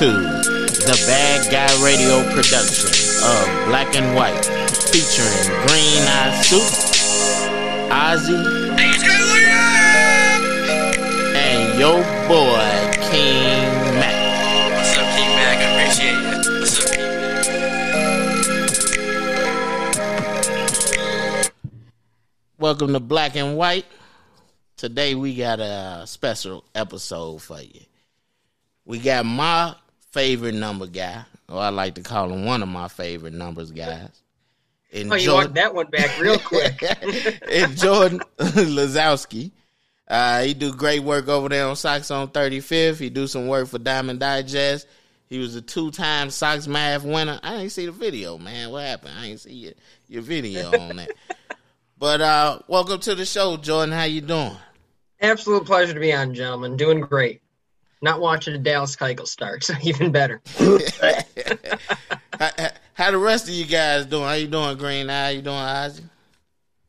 You're now listening to the Bad Guy Radio production of Black and White, featuring Green Eye Soup, Ozzy, and your boy King Mac. What's up, King Mac? I appreciate you. What's up, King Mac? Welcome to Black and White. Today we got a special episode for you. We got my favorite number guy, or I like to call him one of my favorite numbers guys. And Oh, you Jordan- want that one back real quick. and Jordan Lazowski. Uh, he do great work over there on Sox on 35th. He do some work for Diamond Digest. He was a two-time Sox Math winner. I didn't see the video, man. What happened? I didn't see your, your video on that. But uh, welcome to the show, Jordan. How you doing? Absolute pleasure to be on, gentlemen. Doing great. Not watching the Dallas Keuchel start, so even better. how, how the rest of you guys doing? How you doing, Green How you doing, Ozzy?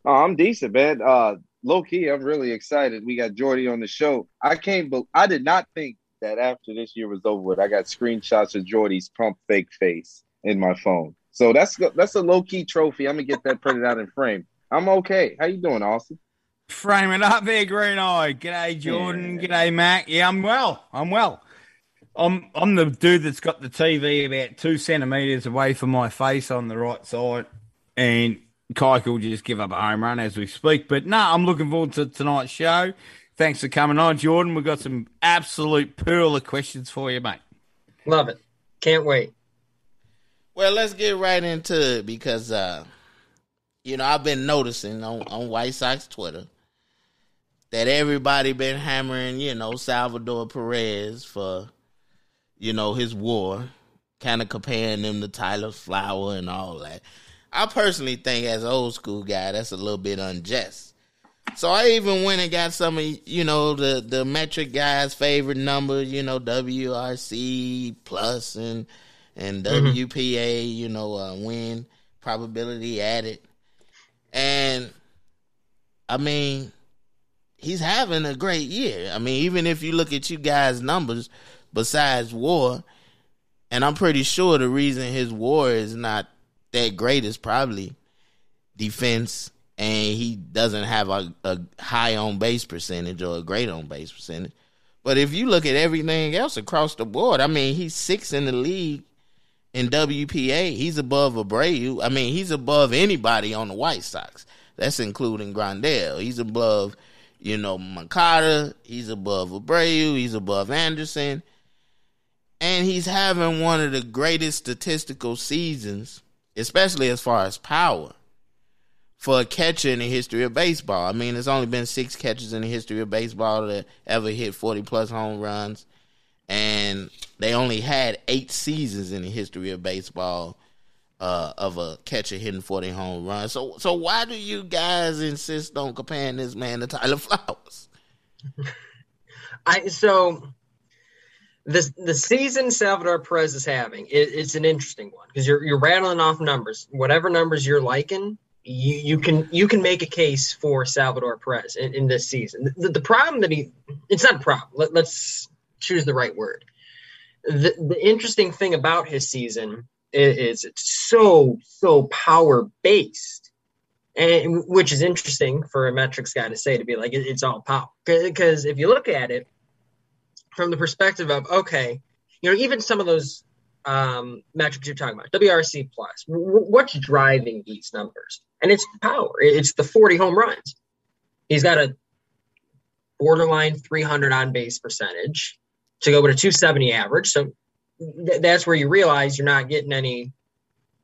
Oh, I'm decent, man. Uh, low key, I'm really excited. We got Jordy on the show. I can't, but I did not think that after this year was over with, I got screenshots of Jordy's pump fake face in my phone. So that's that's a low key trophy. I'm gonna get that printed out and framed. I'm okay. How you doing, Austin? Frame it up there, Green Eye. G'day, Jordan. Yeah. G'day, Mac. Yeah, I'm well. I'm well. I'm I'm the dude that's got the TV about two centimeters away from my face on the right side, and Kike will just give up a home run as we speak. But no, I'm looking forward to tonight's show. Thanks for coming on, Jordan. We've got some absolute pearl of questions for you, mate. Love it. Can't wait. Well, let's get right into it because uh you know, I've been noticing on, on White Sox Twitter that everybody been hammering, you know, Salvador Perez for, you know, his war, kind of comparing him to Tyler Flower and all that. I personally think as an old school guy, that's a little bit unjust. So I even went and got some of you know the the metric guys' favorite number, you know WRC plus and and WPA, you know uh, win probability added, and I mean he's having a great year. I mean even if you look at you guys' numbers, besides WAR, and I'm pretty sure the reason his WAR is not that great is probably defense and he doesn't have a, a high on base percentage or a great on base percentage. But if you look at everything else across the board, I mean, he's six in the league in WPA. He's above Abreu. I mean, he's above anybody on the White Sox. That's including Grandal. He's above, you know, Moncada. He's above Abreu. He's above Anderson. And he's having one of the greatest statistical seasons, especially as far as power for a catcher in the history of baseball. I mean, there's only been six catches in the history of baseball that ever hit 40 plus home runs, and they only had eight seasons in the history of baseball uh, of a catcher hitting 40 home runs. So, so why do you guys insist on comparing this man to Tyler Flowers? I so the the season Salvador Perez is having, it, it's an interesting one because you're you're rattling off numbers. Whatever numbers you're liking, you, you can you can make a case for Salvador Perez in, in this season. The, the problem that he it's not a problem. Let, let's choose the right word. The the interesting thing about his season is, is so so power based. And which is interesting for a metrics guy to say to be like it, it's all power because if you look at it from the perspective of okay, you know, even some of those um, metrics you're talking about, WRC plus, w- what's driving these numbers? And it's power. It's the 40 home runs. He's got a borderline 300 on base percentage to go with a 270 average. So th- that's where you realize you're not getting any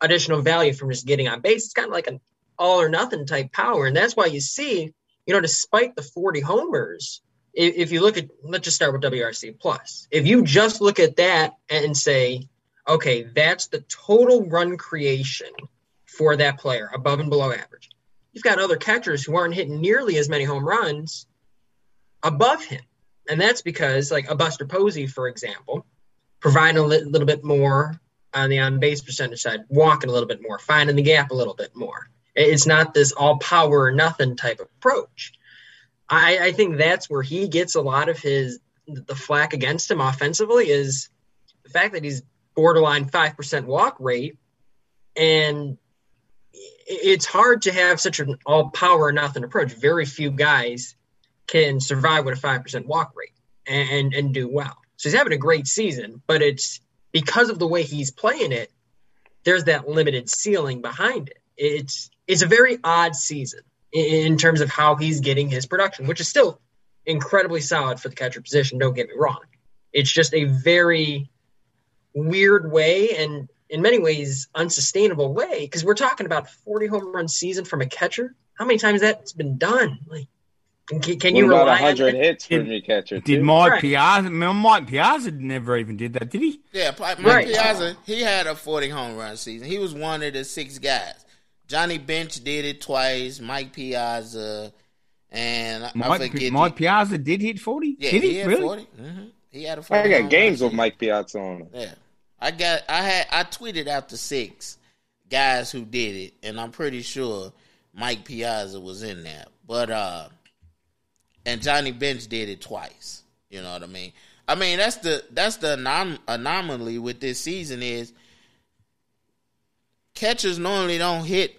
additional value from just getting on base. It's kind of like an all or nothing type power, and that's why you see, you know, despite the 40 homers, if, if you look at, let's just start with WRC plus. If you just look at that and say, okay, that's the total run creation for that player, above and below average. You've got other catchers who aren't hitting nearly as many home runs above him. And that's because, like a Buster Posey, for example, providing a li- little bit more on the on base percentage side, walking a little bit more, finding the gap a little bit more. It's not this all power or nothing type approach. I, I think that's where he gets a lot of his the flack against him offensively is the fact that he's borderline 5% walk rate. And it's hard to have such an all power or nothing approach. Very few guys can survive with a 5% walk rate and, and, and do well. So he's having a great season, but it's because of the way he's playing it, there's that limited ceiling behind it. It's it's a very odd season in, terms of how he's getting his production, which is still incredibly solid for the catcher position. Don't get me wrong. It's just a very weird way and in many ways unsustainable way because we're talking about 40 home run season from a catcher. How many times has that's been done? Like, can, can you What about rely on 100 hits from Did- your catcher? Did too? Mike Right. Piazza? Mike Piazza never even did that, did he? Yeah, Pi- Mike Right. Piazza, he had a 40 home run season. He was one of the six guys. Johnny Bench did it twice. Mike Piazza, and I- I Mike, forget. Mike the- Piazza did hit forty. yeah, did he, had really? 40. hmm He had a 40 I home got run games with. Mike Piazza on them. Yeah, I got. I had. I tweeted out the six guys who did it, and I'm pretty sure Mike Piazza was in there. But uh, and Johnny Bench did it twice. You know what I mean? I mean that's the that's the anom- anomaly with this season is catchers normally don't hit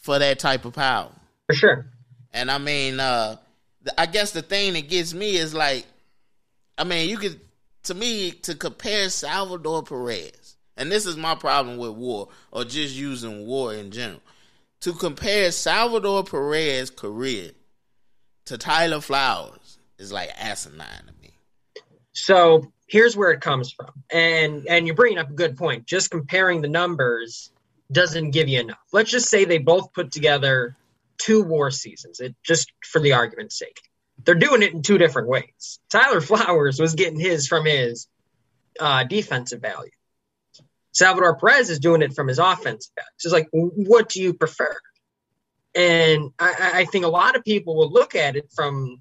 for that type of power. For sure. And I mean, uh, I guess the thing that gets me is like, I mean, you could, to me, to compare Salvador Perez, and this is my problem with war, or just using war in general, to compare Salvador Perez's career to Tyler Flowers is like asinine to me. So here's where it comes from, and and you're bringing up a good point. Just comparing the numbers doesn't give you enough. Let's just say they both put together two WAR seasons. It just for the argument's sake, they're doing it in two different ways. Tyler Flowers was getting his from his uh, defensive value. Salvador Perez is doing it from his offensive value. So it's like, what do you prefer? And I, I- think a lot of people will look at it from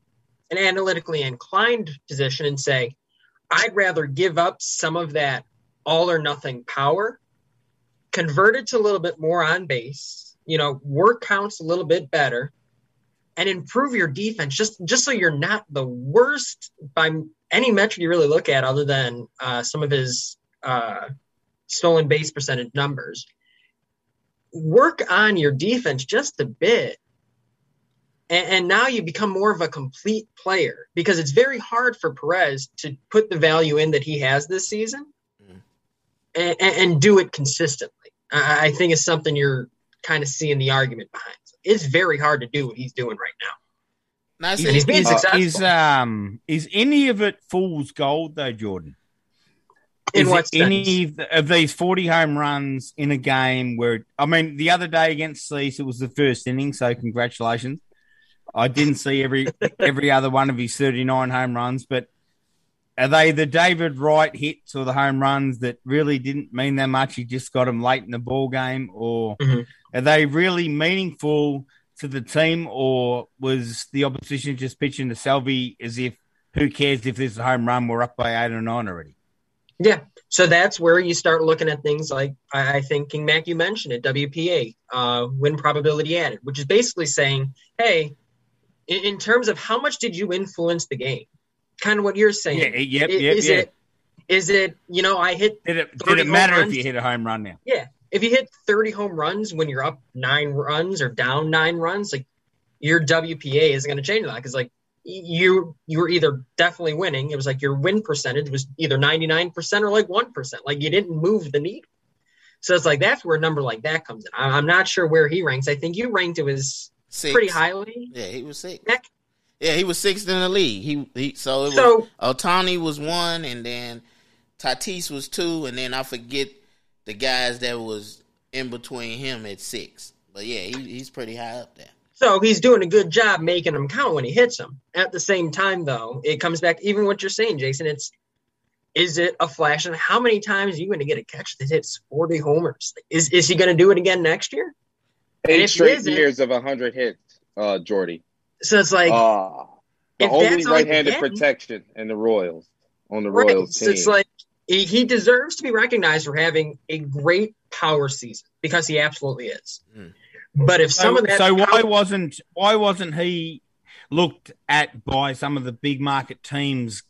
an analytically inclined position and say, I'd rather give up some of that all or nothing power, convert it to a little bit more on base, you know, work counts a little bit better, and improve your defense just just so you're not the worst by any metric you really look at, other than uh, some of his uh, stolen base percentage numbers. Work on your defense just a bit and, and now you become more of a complete player because it's very hard for Perez to put the value in that he has this season Mhm. and, and, and do it consistently. I, I think is something you're kind of seeing the argument behind. It's very hard to do what he's doing right now. Now, see, And he's being successful. is um is any of it fool's gold though, Jordan? In is sense? any of these 40 home runs in a game where I mean the other day against Cease it was the first inning, so congratulations. I didn't see every every other one of his 39 home runs, but are they the David Wright hits or the home runs that really didn't mean that much? He just got them late in the ball game, or Mhm. are they really meaningful to the team, or was the opposition just pitching to Salvi as if who cares if there's a home run? We're up by eight or nine already. Yeah. So that's where you start looking at things like I, think King Mac you mentioned it, WPA, uh, win probability added, which is basically saying, hey, in, in terms of how much did you influence the game? Kind of what you're saying. Yeah, yep, I- yep, is yeah. it is it you know I hit Did it, did it matter home if you hit a home run now? Yeah, if you hit 30 home runs when you're up nine runs or down nine runs, like your WPA isn't going to change that because like you you were either definitely winning. It was like your win percentage was either 99% or like one percent. Like you didn't move the needle. So it's like that's where a number like that comes in. I'm not sure where he ranks. I think you ranked it was six. pretty highly. Yeah, he was six. Yeah, he was sixth in the league. He, he so it was Ohtani was one, and then Tatis was two, and then I forget the guys that was in between him at six. But yeah, he, he's pretty high up there. So he's doing a good job making them count when he hits them. At the same time, though, it comes back even what you're saying, Jason. It's is it a flash? And how many times are you going to get a catch that hits 40 homers? Is is he going to do it again next year? Eight straight years of 100 hits, uh, Jordy. So it's like Uh, the only that's all he right-handed protection in the Royals on the right. Royals So it's like he, he deserves to be recognized for having a great power season because he absolutely is. Mm. But if some So, of that so why wasn't why wasn't he looked at by some of the big market teams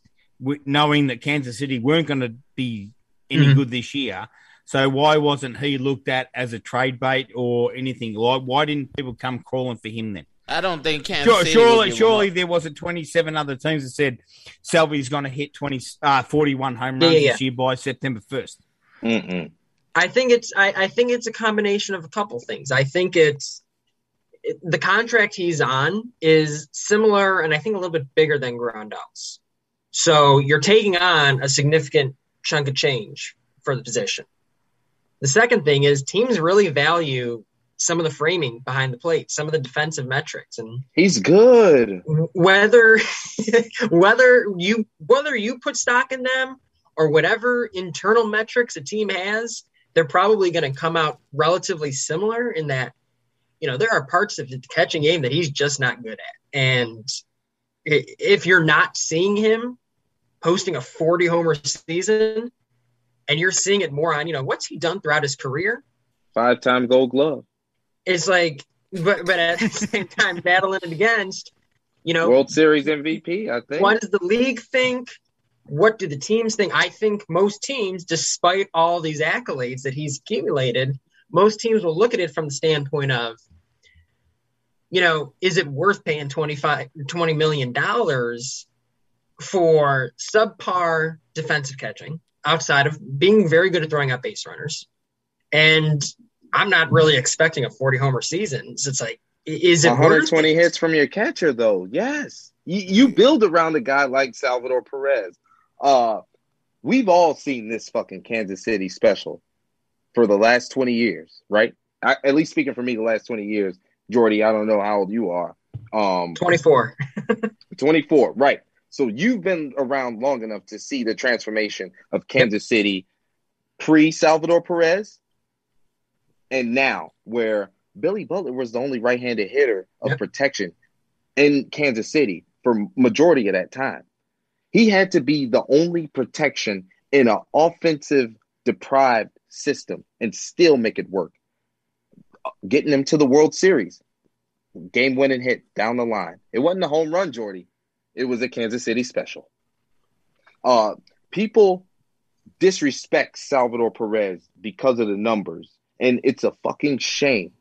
knowing that Kansas City weren't going to be any Mhm. good this year. So why wasn't he looked at as a trade bait or anything? Like, why didn't people come crawling for him then? I don't think Kansas Sure, City surely, surely there wasn't 27 other teams that said Salvi's going to hit 20, uh, 41 home Yeah, runs yeah, this year by September 1st. Mm-mm. I think it's I, I think it's a combination of a couple things. I think it's it, the contract he's on is similar and I think a little bit bigger than Grandal's. So you're taking on a significant chunk of change for the position. The second thing is teams really value some of the framing behind the plate, some of the defensive metrics, and He's good. whether whether you whether you put stock in them or whatever internal metrics a team has, they're probably going to come out relatively similar in that you know there are parts of the catching game that he's just not good at, and if you're not seeing him posting a 40 homer season and you're seeing it more on you know what's he done throughout his career Five time gold glove. it's like but but at the same time battling against you know World Series MVP, I think. what does the league think? What do the teams think? I think most teams, despite all these accolades that he's accumulated, most teams will look at it from the standpoint of, you know, is it worth paying 25 $20 million for subpar defensive catching outside of being very good at throwing out base runners? And I'm not really expecting a 40 homer season. So it's like, is it worth 120 it? hits from your catcher, though. Yes. You, you build around a guy like Salvador Perez. Uh, we've all seen this fucking Kansas City special for the last 20 years, right? I, at least speaking for me, the last 20 years. Jordy, I don't know how old you are. Um, 24. 24, right. So you've been around long enough to see the transformation of Kansas City pre Salvador Perez and now, where Billy Butler was the only right handed hitter of Yep. protection in Kansas City for majority of that time. He had to be the only protection in an offensive deprived system and still make it work. Getting them to the World Series, game winning hit down the line. It wasn't a home run, Jordy. It was a Kansas City special. Uh, people disrespect Salvador Perez because of the numbers, and it's a fucking shame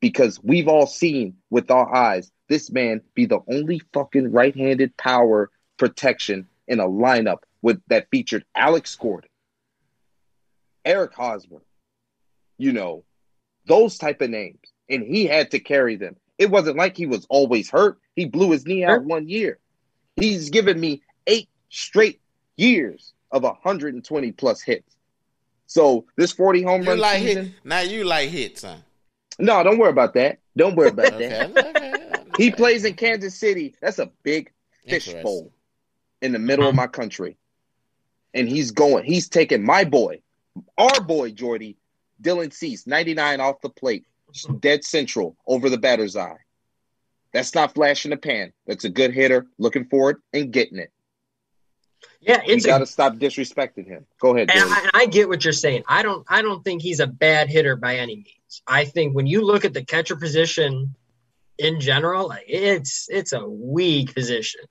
because we've all seen with our eyes this man be the only fucking right-handed power protection in a lineup with that featured Alex Gordon, Eric Hosmer, you know, those type of names, and he had to carry them. It wasn't like he was always hurt. He blew his knee out one year. He's given me eight straight years of 120 plus hits. So this 40 home You run like season, hit now. You like hits, huh? no, don't worry about that. Don't worry about Okay, that. okay, He plays in Kansas City. That's a big fishbowl in the middle of my country. And he's going, he's taking my boy, our boy, Jordy, Dylan Cease, 99 off the plate, dead central over the batter's eye. That's not flash in the pan. That's a good hitter looking for it and getting it. Yeah, You it's got to stop disrespecting him. Go ahead, And I, and I get what you're saying. I don't. I don't think he's a bad hitter by any means. I think when you look at the catcher position in general, like, it's it's a weak position.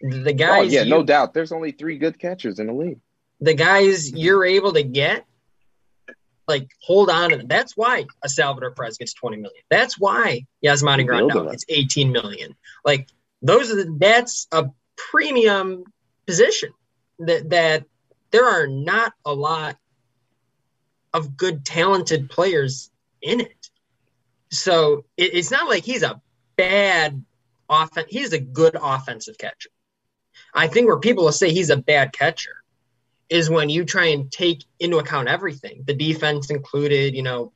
The Oh, guys, yeah, you, no doubt. There's only three good catchers in the league. the guys you're able to get, like hold on to them. That's why a Salvador Perez gets 20 million. That's why Yasmani Grandal gets 18 million. Like those are the, that's a premium position that that there are not a lot of good talented players in it. So it, it's not like he's a bad offense. He's a good offensive catcher. I think where people will say he's a bad catcher is when you try and take into account everything, the defense included. You know,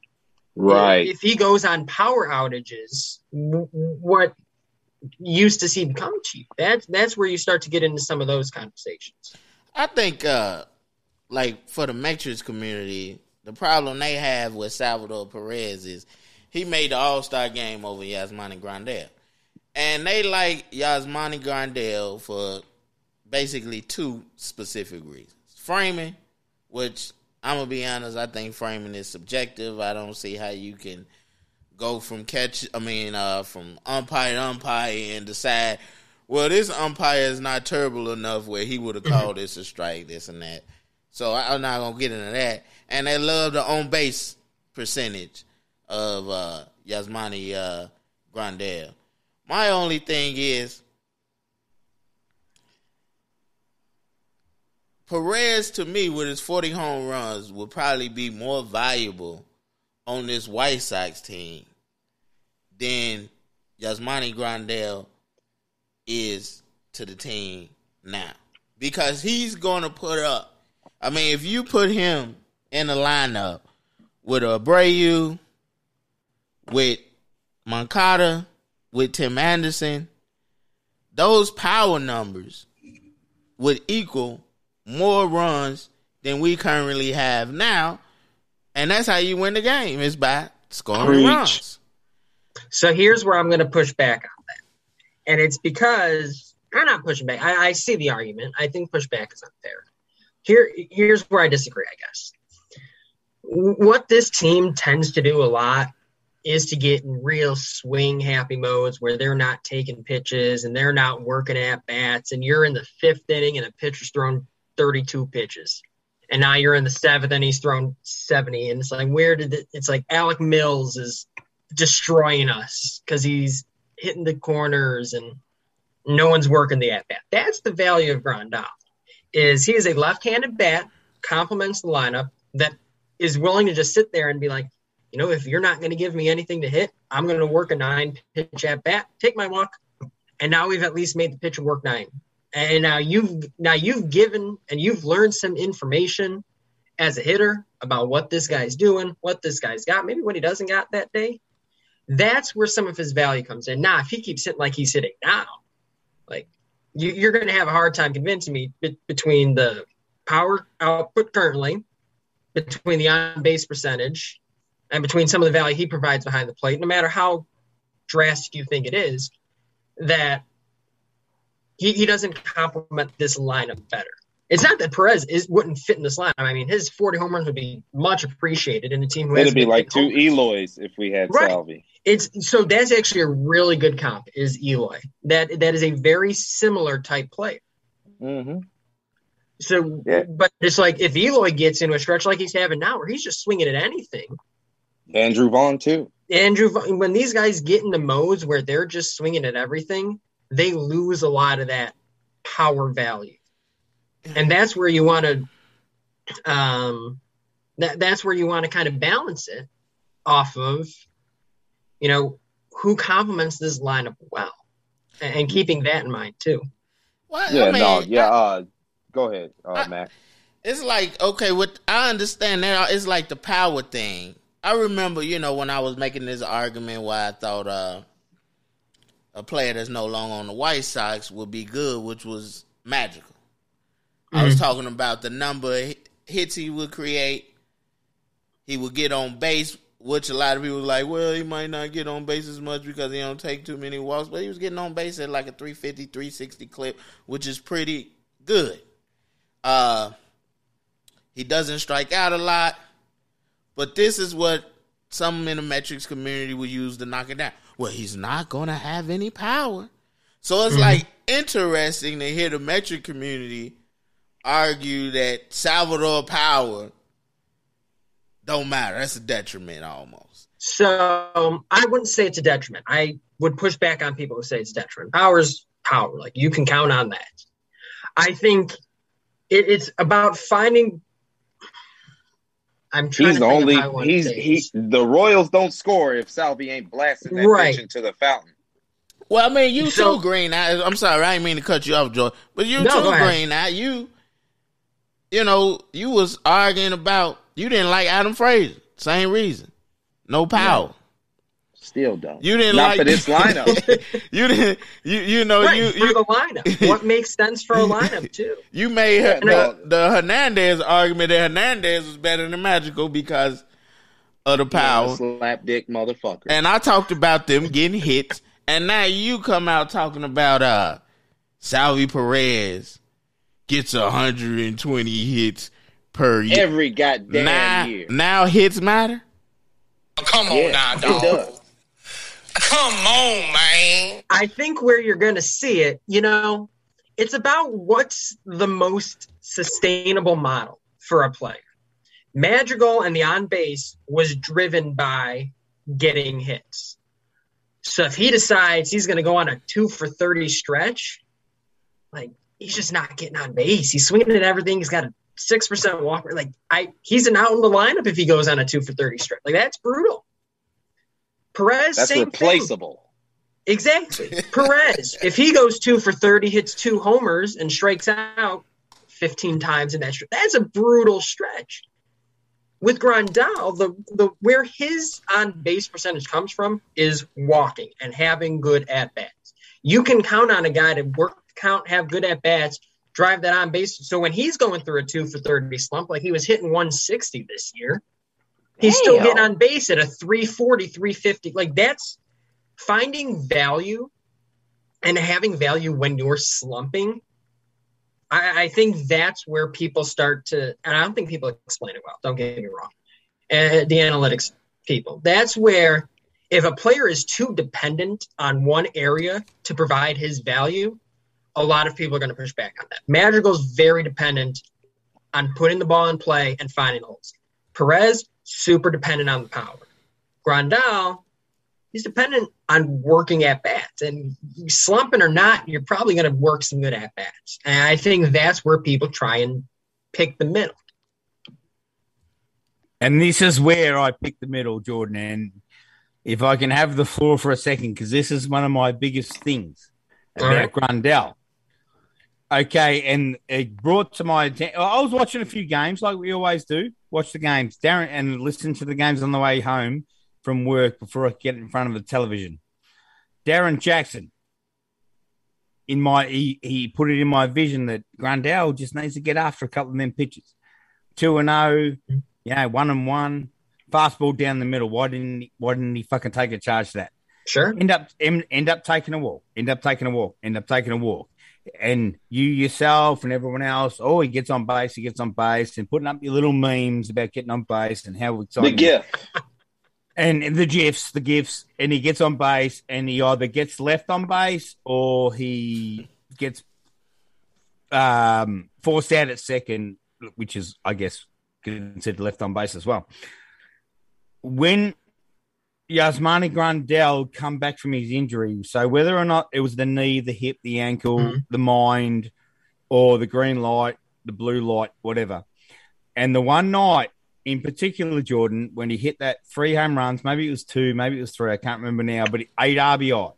Right. if he goes on power outages, what used to seem come cheap. That's that's where you start to get into some of those conversations. I think, uh, like for the metrics community, the problem they have with Salvador Perez is he made the All Star game over Yasmani Grandal, and they like Yasmani Grandal for basically two specific reasons: framing, which I'm gonna be honest, I think framing is subjective. I don't see how you can go from catch. I mean, uh, from umpire to umpire and decide well, this umpire is not terrible enough where he would have called this a strike, this and that. So I'm not gonna get into that. And they love the on base percentage of uh, Yasmani uh, Grandal. My only thing is Perez to me with his 40 home runs would probably be more valuable on this White Sox team than Yasmani Grandal is to the team now. Because he's to put up, I mean, if you put him in the lineup with Abreu, with Moncada, with Tim Anderson, those power numbers would equal more runs than we currently have now. And that's how you win the game is by scoring Preach. runs. So here's where I'm going to push back on that. And it's because I'm not pushing back. I, I see the argument. I think pushback is unfair. Here, here's where I disagree, I guess. What this team tends to do a lot is to get in real swing happy modes where they're not taking pitches and they're not working at bats, and you're in the fifth inning and a pitcher's thrown 32 pitches. And now you're in the seventh and he's thrown 70. And it's like, where did it? It's like Alec Mills is destroying us because he's hitting the corners and no one's working the at bat. That's the value of Grandal. Is he is a left-handed bat, complements the lineup that is willing to just sit there and be like, you know, if you're not going to give me anything to hit, I'm going to work a nine pitch at bat, take my walk, and now we've at least made the pitcher work nine. And now you've now you've given and you've learned some information as a hitter about what this guy's doing, what this guy's got, maybe what he doesn't got that day. That's where some of his value comes in. Now, if he keeps hitting like he's hitting now, like you, you're going to have a hard time convincing me be- between the power output currently, between the on base percentage, and between some of the value he provides behind the plate, no matter how drastic you think it is, that he, he doesn't complement this lineup better. It's not that Perez is wouldn't fit in this lineup. I mean, his 40 home runs would be much appreciated in a team who It'd be like two. Eloys if we had Right. Salvi. It's so that's actually a really good comp is Eloy. That that is a very similar type player. Mm-hmm. So, Yeah. but it's like if Eloy gets into a stretch like he's having now, where he's just swinging at anything. Andrew Vaughn too. Andrew, when these guys get into modes where they're just swinging at everything, they lose a lot of that power value, and that's where you want to, um, that that's where you want to kind of balance it off of, you know, who complements this lineup well, and, and keeping that in mind too. Well, Yeah, I mean, no, yeah. I- uh, go ahead, uh, I- Mac. it's like okay, what I understand now. It's like the power thing. I remember, you know, when I was making this argument why I thought uh, a player that's no longer on the White Sox would be good, which was Madrigal. I was talking about the number of hits he would create. He would get on base, which a lot of people were like, well, he might not get on base as much because he don't take too many walks, but he was getting on base at like a 350, 360 clip, which is pretty good. Uh, he doesn't strike out a lot, but this is what some in the metrics community would use to knock it down. Well, he's not going to have any power. So it's like interesting to hear the metric community argue that Salvador Power don't matter. That's a detriment almost. So um, I wouldn't say it's a detriment. I would push back on people who say it's detriment. Power's power. Like you can count on that. I think it, it's about finding. I'm trying He's to the think only. how He's he. The Royals don't score if Salvi ain't blasting that Right. pitch into the fountain. Well, I mean, you So- too, Green. I, I'm sorry, I didn't mean to cut you off, Joy, but you No, too. Green. Now you, you know, you was arguing about you didn't like Adam Frazier. Same reason, no power. Still don't. You didn't Not like for this lineup. you didn't. You you know Right, you for you the lineup. what makes sense for a lineup too? you made her, Yeah, the, the Hernandez argument that Hernandez was better than Madrigal because of the power. Slapdick motherfucker. and I talked about them getting hits, and now you come out talking about uh Salvi Perez gets 120 hits per year. Every goddamn now, year. now hits matter. Come on Yeah, now, it dog. Come on, man. I think where you're going to see it, you know, it's about what's the most sustainable model for a player. Madrigal and the on base was driven by getting hits. So if he decides he's going to go on a two for 30 stretch, like he's just not getting on base. He's swinging at everything. He's got a 6% walk. Like I, he's an out in the lineup if he goes on a two for 30 stretch. Like that's brutal. Perez, That's same thing. replaceable. Exactly. Perez, if he goes two for 30, hits two homers, and strikes out 15 times in that stretch, that's a brutal stretch. With Grandal, the, the where his on base percentage comes from is walking and having good at bats. You can count on a guy to work count, have good at bats, drive that on base. So when he's going through a two for 30 slump, like he was hitting 160 this year, he's still getting on base at a 340, 350. Like that's finding value and having value when you're slumping. I, I think that's where people start to, and I don't think people explain it well. Don't get me wrong. Uh, the analytics people. That's where if a player is too dependent on one area to provide his value, a lot of people are going to push back on that. Madrigal's very dependent on putting the ball in play and finding holes. Perez, super dependent on the power. Grandal, he's dependent on working at bats. And slumping or not, you're probably going to work some good at bats. And I think that's where people try and pick the middle. And this is where I pick the middle, Jordan. And if I can have the floor for a second, because this is one of my biggest things about right. Okay, and it brought to my attention. I was watching a few games, like we always do. Watch the games, Darren, and listen to the games on the way home from work before I get in front of the television. Darrin Jackson, in my he, he put it in my vision that Grandal just needs to get after a couple of them pitches. Two and zero, you know, one and one, fastball down the middle. Why didn't he, why didn't he fucking take a charge to that? Sure. End up end, end up taking a walk. End up taking a walk. End up taking a walk. And you yourself and everyone else, oh, he gets on base, he gets on base, and putting up your little memes about getting on base and how The exciting gift. and the gifs, the gifs, and he gets on base, and he either gets left on base or he gets um, forced out at second, which is, I guess, considered left on base as well. When Yasmani Grandal come back from his injury, so whether or not it was the knee, the hip, the ankle, Mhm. the mind, or the green light, the blue light, whatever, and the one night in particular, Jordan, when he hit that three home runs, maybe it was two, maybe it was three, I can't remember now, but eight RBIs.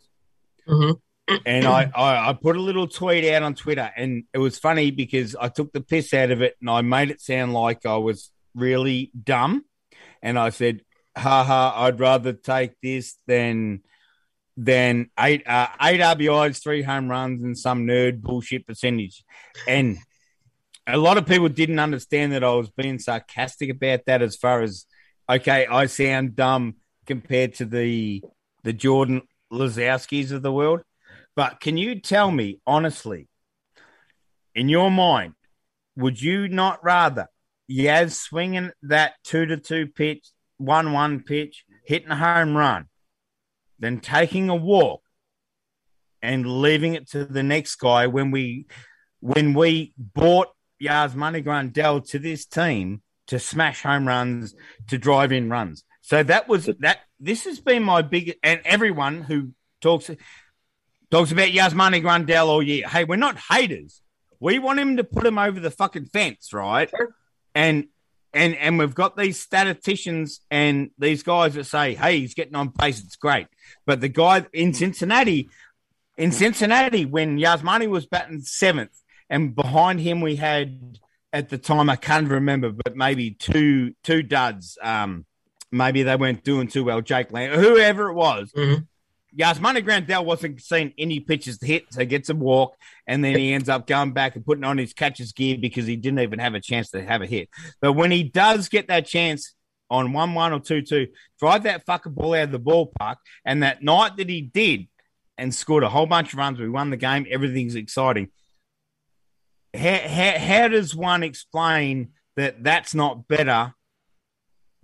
Mhm. And I, I, I put a little tweet out on Twitter, and it was funny because I took the piss out of it and I made it sound like I was really dumb. And I said, haha, I'd rather take this than than eight uh, eight RBIs, three home runs, and some nerd bullshit percentage. And a lot of people didn't understand that I was being sarcastic about that. As far as okay, I sound dumb compared to the the Jordan Lazowskis of the world. But can you tell me honestly, in your mind, would you not rather Yaz swinging that two to two pitch, one one pitch, hitting a home run, then taking a walk and leaving it to the next guy when we when we bought Yasmani Grandal to this team to smash home runs, to drive in runs. So that was that. This has been my big and everyone who talks talks about Yasmani Grandal all year. Hey, we're not haters. We want him to put him over the fucking fence, right? Sure. And and and we've got these statisticians and these guys that say, "Hey, he's getting on base. It's great." But the guy in Cincinnati, in Cincinnati, when Yasmani was batting seventh, and behind him we had at the time I can't remember, but maybe two two duds. Um, maybe they weren't doing too well. Jake Lamb, whoever it was. Mhm. Yasmani Grandal wasn't seeing any pitches to hit, so gets a walk, and then he ends up going back and putting on his catcher's gear because he didn't even have a chance to have a hit. But when he does get that chance on 1 1 or 2 2, drive that fucking ball out of the ballpark, and that night that he did and scored a whole bunch of runs, we won the game, everything's exciting. How, how, how does one explain that that's not better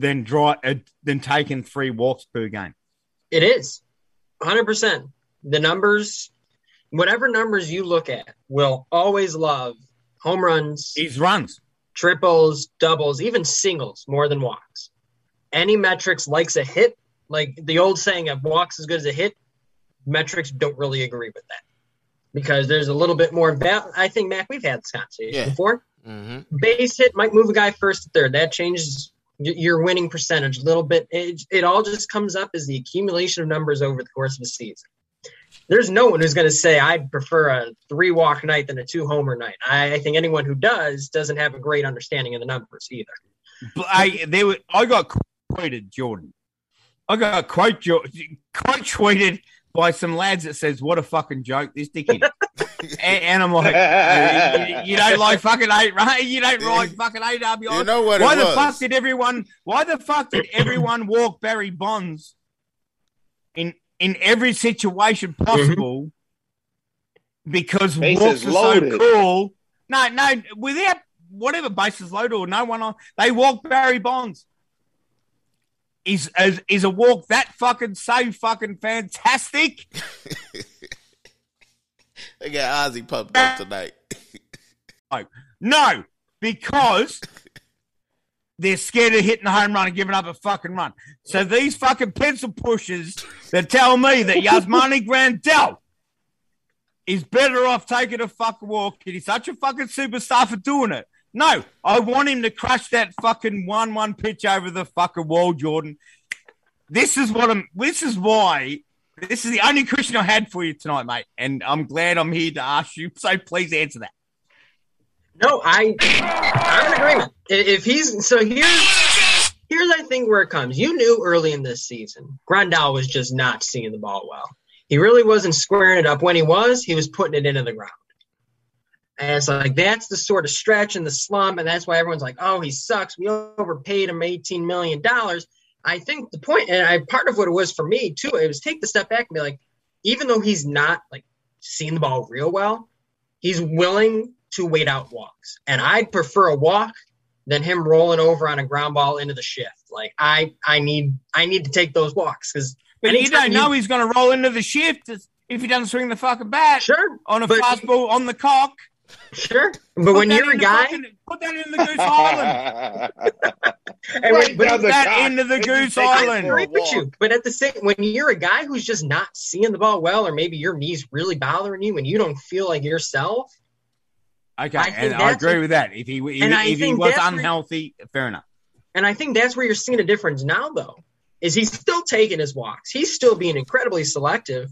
than, dry, uh, than taking three walks per game? It is. Hundred percent. The numbers, whatever numbers you look at, will always love home runs, His runs. triples, doubles, even singles more than walks. Any metrics likes a hit, like the old saying of walks as good as a hit, metrics don't really agree with that. Because there's a little bit more val- I think Mac, we've had this conversation Yeah. before. Mm-hmm. Base hit might move a guy first to third. That changes y- your winning percentage a little bit. It, it all just comes up as the accumulation of numbers over the course of a season. There's no one who's going to say I'd prefer a three walk night than a two homer night. I, I think anyone who does doesn't have a great understanding of the numbers either. But I they were, I got quoted Jordan. I got quote quote tweeted by some lads that says, "What a fucking joke this dickhead." And, and I'm like, you, you don't like fucking eight, right? You don't like fucking eight RBI. You know what why it the was? fuck did everyone? Why the fuck did everyone walk Barry Bonds in in every situation mm-hmm. possible? Because Bases walks are loaded. so cool. No, no, without whatever bases loaded or no one on, they walk Barry Bonds. Is is, is a walk that fucking so fucking fantastic? They got Ozzy pumped up tonight. No, because they're scared of hitting the home run and giving up a fucking run. So these fucking pencil pushers that tell me that Yasmani Grandal is better off taking a fucking walk and he's such a fucking superstar for doing it. No, I want him to crush that fucking one-one pitch over the fucking wall, Jordan. This is what I'm. This is why. This is the only question I had for you tonight, mate, and I'm glad I'm here to ask you. So please answer that. No, I I'm in agreement. If he's so here's here's I think where it comes. You knew early in this season, Grandal was just not seeing the ball well. He really wasn't squaring it up. When he was, he was putting it into the ground. And it's like that's the sort of stretch and the slump, and that's why everyone's like, "Oh, he sucks. We overpaid him eighteen million dollars." I think the point, and I part of what it was for me too, it was take the step back and be like, even though he's not like seeing the ball real well, he's willing to wait out walks. And I'd prefer a walk than him rolling over on a ground ball into the shift. Like I I need I need to take those walks because But you don't know he's going to roll into the shift if he doesn't swing the fucking bat sure, on a fastball on the cock. Sure. But Put when you're a guy, fucking- put that in the Goose Island. and when- Right but Put that cock. into the Make Goose take I Island. agree with you. But at the same, when you're a guy who's just not seeing the ball well, or maybe your knees really bothering you, and you don't feel like yourself, Okay, I and I agree a- with that. If he if, And if he was that's where- unhealthy, fair enough. And I think that's where you're seeing a difference now, though, is he's still taking his walks. He's still being incredibly selective,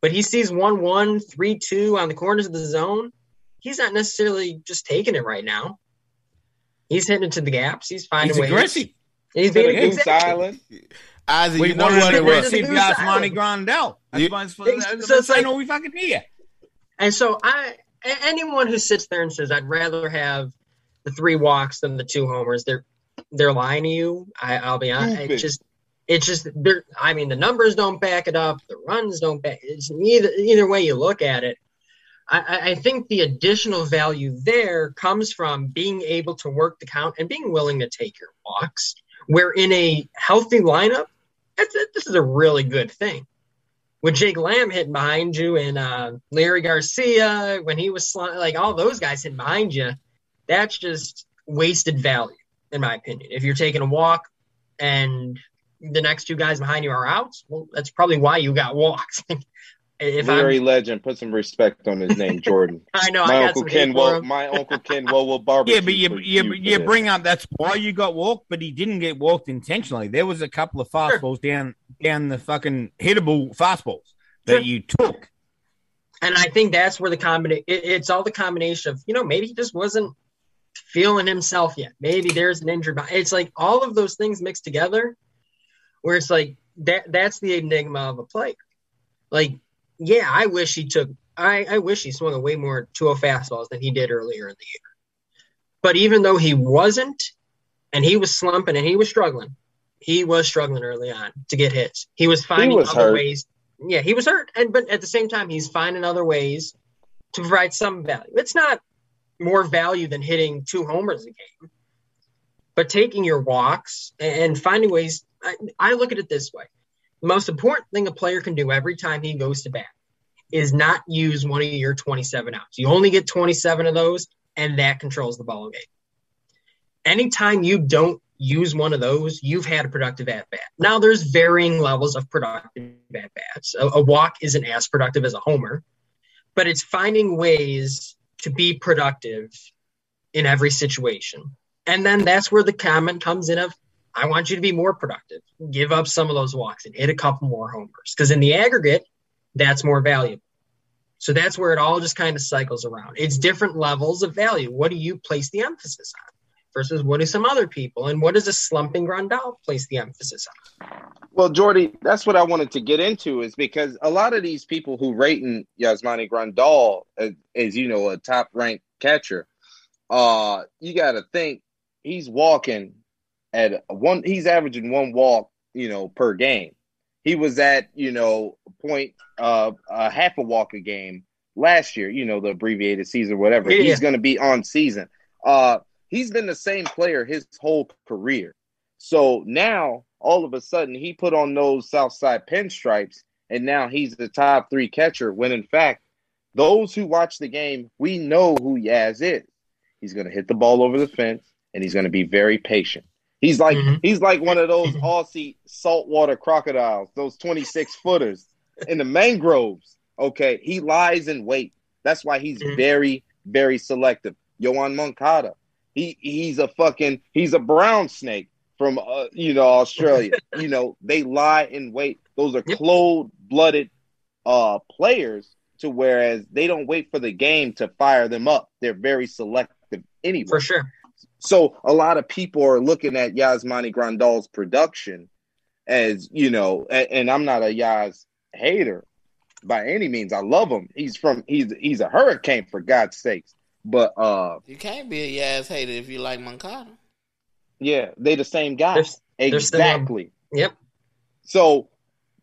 but he sees one, one, three, two on the corners of the zone. He's not necessarily just taking it right now. He's hitting it to the gaps. He's finding He's ways. aggressive. He's To the being Goose exactly. Island. Ozzy, We you know what it was. the aggressive Goose Yasmani Grandal. That's You- why it's- So it's like- all we fucking hear. And so I, a- anyone who sits there and says I'd rather have the three walks than the two homers, they're they're lying to you. I, I'll be honest. Stupid. It's just it's just they're. I mean, the numbers don't back it up. The runs don't back. It's neither either way you look at it. I, I- think the additional value there comes from being able to work the count and being willing to take your walks. Where in a healthy lineup, this is a really good thing with Jake Lamb hitting behind you and uh, Leury Garcia when he was sli- like all those guys hitting behind you, that's just wasted value in my opinion. If you're taking a walk and the next two guys behind you are out, well, that's probably why you got walks. if Larry I'm, Legend, put some respect on his name, Jordan. I know my I got uncle some Ken hate for will, him. my uncle Ken will will barbecue. Yeah, but you for you, you bring up that's why you got walked, but he didn't get walked intentionally. There was a couple of fastballs down down the fucking hittable fastballs that Sure. you took. And I think that's where the combination, it, it's all the combination of, you know, maybe he just wasn't feeling himself yet. Maybe there's an injured body. It's like all of those things mixed together where it's like that that's the enigma of a player. Like, yeah, I wish he took, I, I wish he swung a way more 2 fastballs than he did earlier in the year. But even though he wasn't, and he was slumping and he was struggling, he was struggling early on to get hits. He was finding was other hurt. ways. Yeah, he was hurt, and but at the same time, he's finding other ways to provide some value. It's not more value than hitting two homers a game, but taking your walks and finding ways. I, I look at it this way: The most important thing a player can do every time he goes to bat is not use one of your 27 outs. You only get 27 of those, and that controls the ball game. Anytime you don't use one of those, you've had a productive at bat. Now, there's varying levels of productive at bats. A, a walk isn't as productive as a homer, but it's finding ways to be productive in every situation. And then that's where the comment comes in of, I want you to be more productive. Give up some of those walks and hit a couple more homers. Because in the aggregate, that's more valuable. So that's where it all just kind of cycles around. It's different levels of value. What do you place the emphasis on versus what do some other people? And what does a slumping Grandal place the emphasis on? Well, Jordy, that's what I wanted to get into is because a lot of these people who rating Yasmani Grandal as, as you know a top ranked catcher, uh, you got to think he's walking at one. He's averaging one walk, you know, per game. He was at you know point uh, a half a walk a game last year. You know the abbreviated season, whatever. Yeah. He's going to be on season. Uh, he's been the same player his whole career. So now all of a sudden he put on those south side pinstripes, and now he's the top three catcher. When in fact, those who watch the game, we know who Yaz is. He's going to hit the ball over the fence, and he's going to be very patient. He's like Mhm. he's like one of those Aussie saltwater crocodiles, those twenty six footers in the mangroves. Okay, he lies in wait. That's why he's Mhm. very very selective. Yoan Moncada, he he's a fucking he's a brown snake from uh, you know Australia. you know they lie in wait. Those are Yep. cold blooded uh players. To whereas they don't wait for the game to fire them up. They're very selective anyway. For sure. So a lot of people are looking at Yasmani Grandal's production as, you know, and, and I'm not a Yaz hater by any means. I love him. He's from he's he's a hurricane for God's sakes. But uh You can't be a Yaz hater if you like Moncada. yeah, they the same guy. They're similar. exactly. Yep. So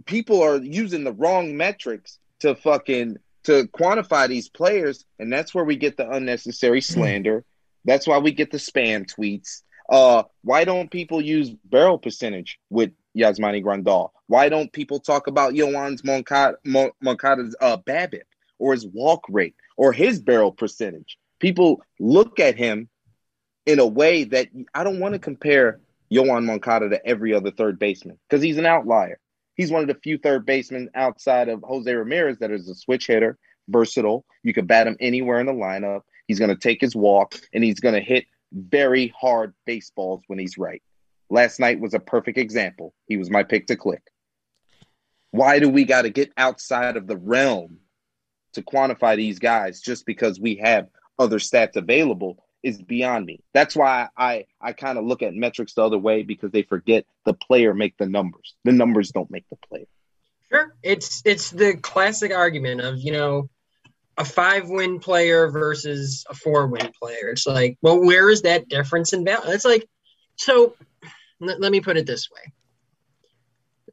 people are using the wrong metrics to fucking to quantify these players, and that's where we get the unnecessary slander. That's why we get the spam tweets. Uh, why don't people use barrel percentage with Yasmani Grandal? Why don't people talk about Mon- Moncada's uh, or his walk rate or his barrel percentage? People look at him in a way that I don't want to compare Yoan Moncada to every other third baseman because he's an outlier. He's one of the few third basemen outside of Jose Ramirez that is a switch hitter, versatile. You can bat him anywhere in the lineup. He's going to take his walk and he's going to hit very hard baseballs when he's right. Last night was a perfect example. He was my pick to click. Why do we got to get outside of the realm to quantify these guys just because we have other stats available is beyond me. That's why I I kind of look at metrics the other way because they forget the player make the numbers. The numbers don't make the player. Sure. It's it's the classic argument of, you know, a five win player versus a four win player. It's like, well, where is that difference in value? It's like, so let, let me put it this way.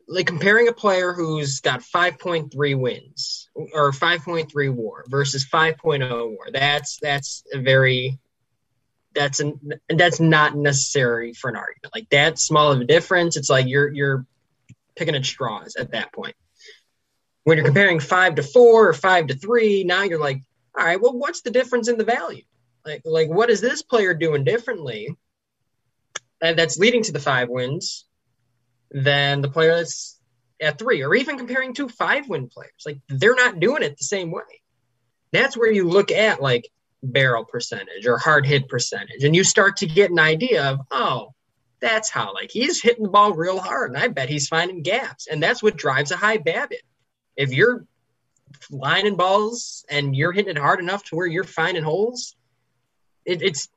Like comparing a player who's got 5.3 wins or 5.3 WAR versus 5.0 WAR. That's that's a very that's an that's not necessary for an argument. Like that small of a difference, it's like you're you're picking at straws at that point when you're comparing five to four or five to three, now you're like, all right, well, what's the difference in the value? Like, like what is this player doing differently? And that's leading to the five wins than the player that's at three, or even comparing two five win players. Like they're not doing it the same way. That's where you look at like barrel percentage or hard hit percentage, and you start to get an idea of, oh, that's how like he's hitting the ball real hard, and I bet he's finding gaps, and that's what drives a high BABIP if you're lining balls and you're hitting it hard enough to where you're finding holes, it, it's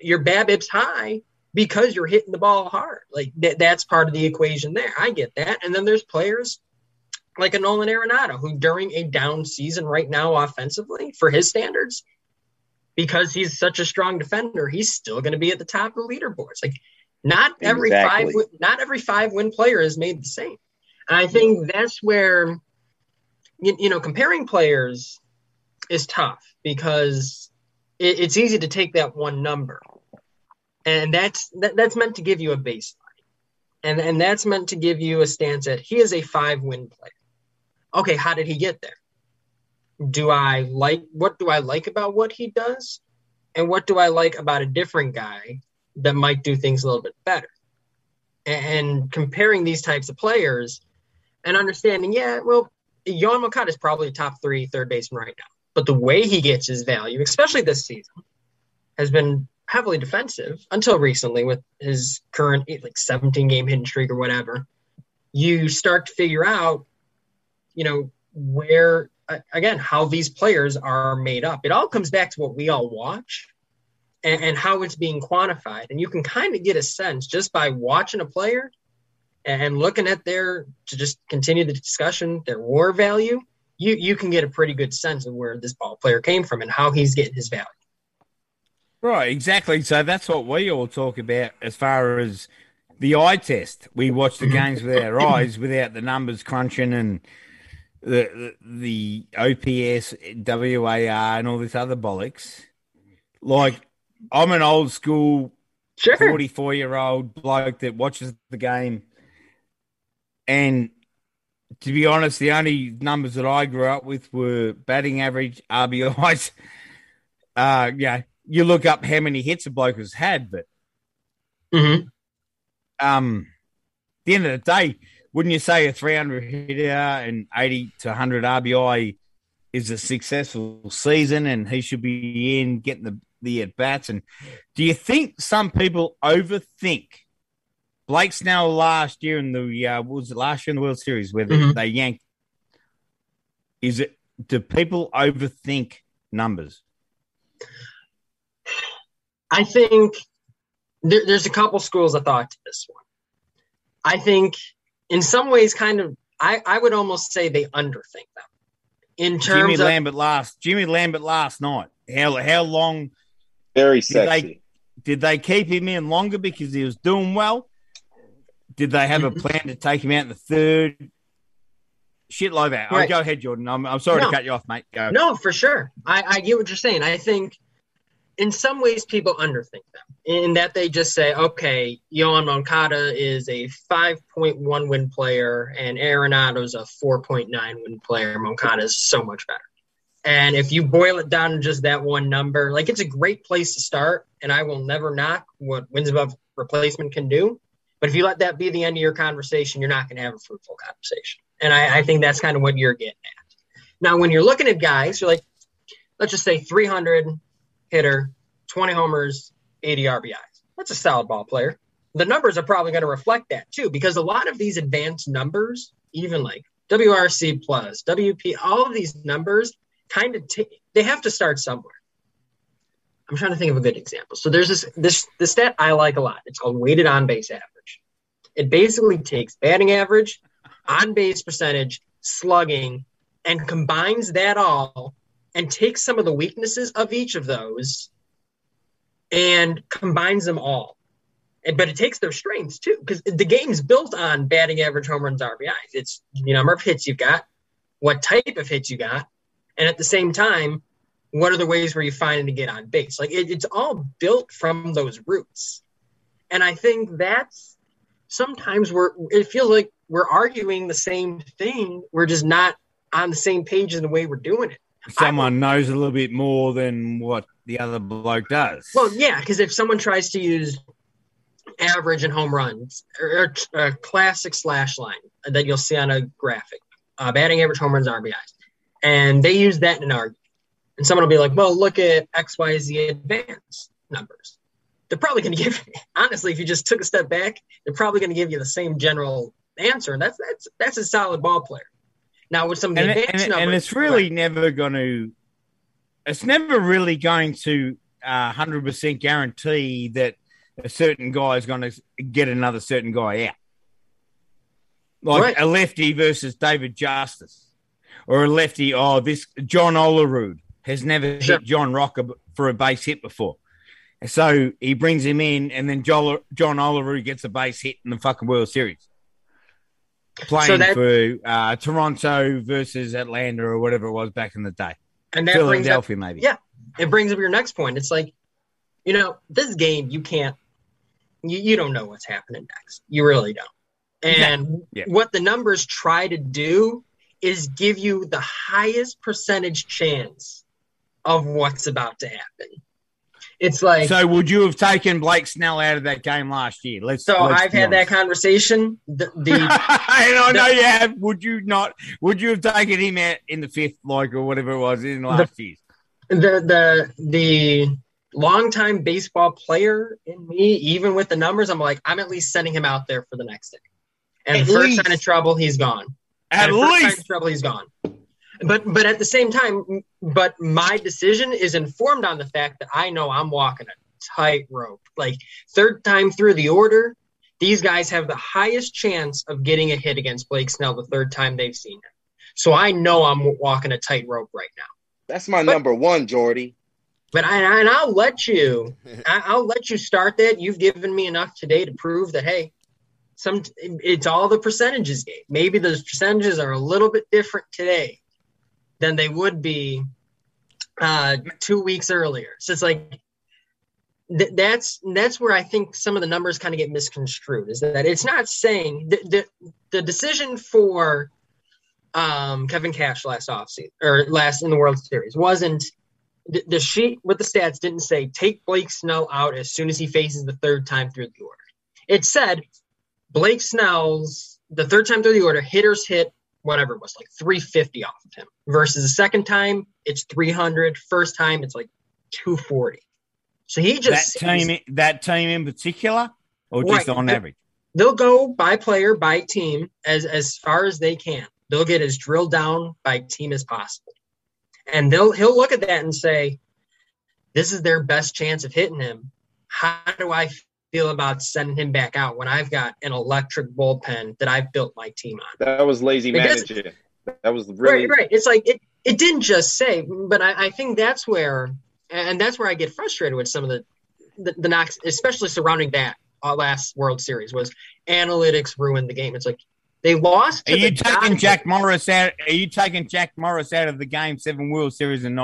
your BABIP's high because you're hitting the ball hard. Like that, that's part of the equation there. I get that. And then there's players like a Nolan Arenado who during a down season right now offensively for his standards, because he's such a strong defender, he's still going to be at the top of the leaderboards. Like not every Exactly. five, not every five win player is made the same. And I think that's where you, you know comparing players is tough because it, it's easy to take that one number and that's that, that's meant to give you a baseline And and that's meant to give you a stance that he is a five win player. Okay, how did he get there? Do I like what do I like about what he does? And what do I like about a different guy that might do things a little bit better? And comparing these types of players and understanding, yeah, well, Yoan Moncada is probably top three third baseman right now. But the way he gets his value, especially this season, has been heavily defensive until recently with his current like 17 game hitting streak or whatever. You start to figure out, you know, where again how these players are made up. It all comes back to what we all watch and, and how it's being quantified, and you can kind of get a sense just by watching a player and looking at their to just continue the discussion their WAR value. You you can get a pretty good sense of where this ball player came from and how he's getting his value. Right, exactly. So that's what we all talk about as far as the eye test. We watch the games with our eyes without the numbers crunching and the the, the OPS, WAR, and all this other bollocks. Like, I'm an old school Sure. 44 year old bloke that watches the game. And to be honest, the only numbers that I grew up with were batting average, RBIs. Uh, yeah, you look up how many hits a bloke has had, but Mhm. um, at the end of the day, wouldn't you say a 300 hitter and 80 to 100 RBI is a successful season and he should be in getting the, the at bats? And do you think some people overthink Blake Snell last year in the, uh, was it last year in the World Series where they, Mhm. they yanked? Is it, do people overthink numbers? I think there, there's a couple schools of thought to this one. I think in some ways, kind of, I, I would almost say they underthink them. In Jimmy terms of, Lambert last, Jimmy Lambert last night. How, how long Very Did they- sexy. Did they keep him in longer because he was doing well? Did they have a mm-hmm. plan to take him out in the third? Shit like that. Oh, Right. go ahead, Jordan. I'm, I'm sorry No. to cut you off, mate. Go. no, for sure. I, I get what you're saying. I think in some ways people underthink them in that they just say, okay, Yoan Moncada is a 5.1 win player and Arenado's a 4.9 win player. Moncada is so much better. And if you boil it down to just that one number, like it's a great place to start. And I will never knock what wins above replacement can do. But if you let that be the end of your conversation, you're not going to have a fruitful conversation. And I, I think that's kind of what you're getting at. Now, when you're looking at guys, you're like, let's just say 300 hitter, 20 homers, 80 RBIs. That's a solid ball player. The numbers are probably going to reflect that too, because a lot of these advanced numbers, even like WRC plus, WP, all of these numbers kind of take, they have to start somewhere. I'm trying to think of a good example. So there's this, this, stat I like a lot. It's called weighted on base average. It basically takes batting average, on base percentage, slugging, and combines that all and takes some of the weaknesses of each of those and combines them all. And, but it takes their strengths too, because the game's built on batting average, home runs, RBIs. It's the number of hits you've got, what type of hits you got, and at the same time, what are the ways where you find to get on base? Like it, it's all built from those roots. And I think that's sometimes we're it feels like we're arguing the same thing. We're just not on the same page in the way we're doing it. Someone knows a little bit more than what the other bloke does. Well, yeah, because if someone tries to use average and home runs or, or a classic slash line that you'll see on a graphic, uh, batting average, home runs, RBIs, and they use that in an argument, and someone will be like, "Well, look at X, Y, Z advanced numbers." They're probably going to give, honestly, if you just took a step back, they're probably going to give you the same general answer. and That's that's that's a solid ball player. Now with some of the and, advanced and, numbers, and it's really never going to, it's never really going to uh, 100% guarantee that a certain guy is going to get another certain guy out. Like Right. a lefty versus David Justice, or a lefty. Oh, this John Olerud has never Sure. hit John Rocker for a base hit before. So he brings him in, and then John, John Olerud gets a base hit in the fucking World Series. Playing that- for uh, Toronto versus Atlanta or whatever it was back in the day. and that brings up Philadelphia, maybe. Yeah. it brings up your next point. It's like, you know, this game you can't, you, you don't know what's happening next. You really don't. And Yeah. what the numbers try to do is give you the highest percentage chance of what's about to happen. It's like so, So would you have taken Blake Snell out of that game last year? Let's. let's I've had that conversation. The, the and I know you have. Would you not? Would you have taken him out in the fifth, like or whatever it was in last year? the the the longtime baseball player in me, even with the numbers, I'm like, I'm at least sending him out there for the next day. And At the first least. sign of trouble, he's gone. At the sign least. of trouble, he's gone. But but at the same time, but my decision is informed on the fact that I know I'm walking a tightrope. Like third time through the order, these guys have the highest chance of getting a hit against Blake Snell the third time they've seen him. So I know I'm walking a tightrope right now. That's my But- number one, Jordy. But I, and I'll let you, I'll let you start that. You've given me enough today to prove that hey, some it's all the percentages game. Maybe those percentages are a little bit different today than they would be uh, two weeks earlier. So it's like th- that's that's where I think some of the numbers kind of get misconstrued. Is that it's not saying the the, the decision for um, Kevin Cash last offseason or last in the World Series wasn't the, the sheet with the stats didn't say take Blake Snell out as soon as he faces the third time through the order. It said Blake Snell's the third time through the order, hitters hit whatever it was like 350 off of him versus the second time it's 300, first time it's like 240. So he just That team, that team in particular, or just Right. on average. they'll go by player by team as as far as they can. They'll get as drilled down by team as possible, and they'll he'll look at that and say, "This is their best chance of hitting him. How do I feel about sending him back out when I've got an electric bullpen that I've built my team on?" That was lazy Because- managing. That was really Right, right. It's like it. It didn't just say, but I, I think that's where, and that's where I get frustrated with some of the the, the knocks, especially surrounding that uh, last World Series was analytics ruined the game. It's like they lost. To Are you the taking Jack Morris out? Are you taking Jack Morris out of the game seven World Series in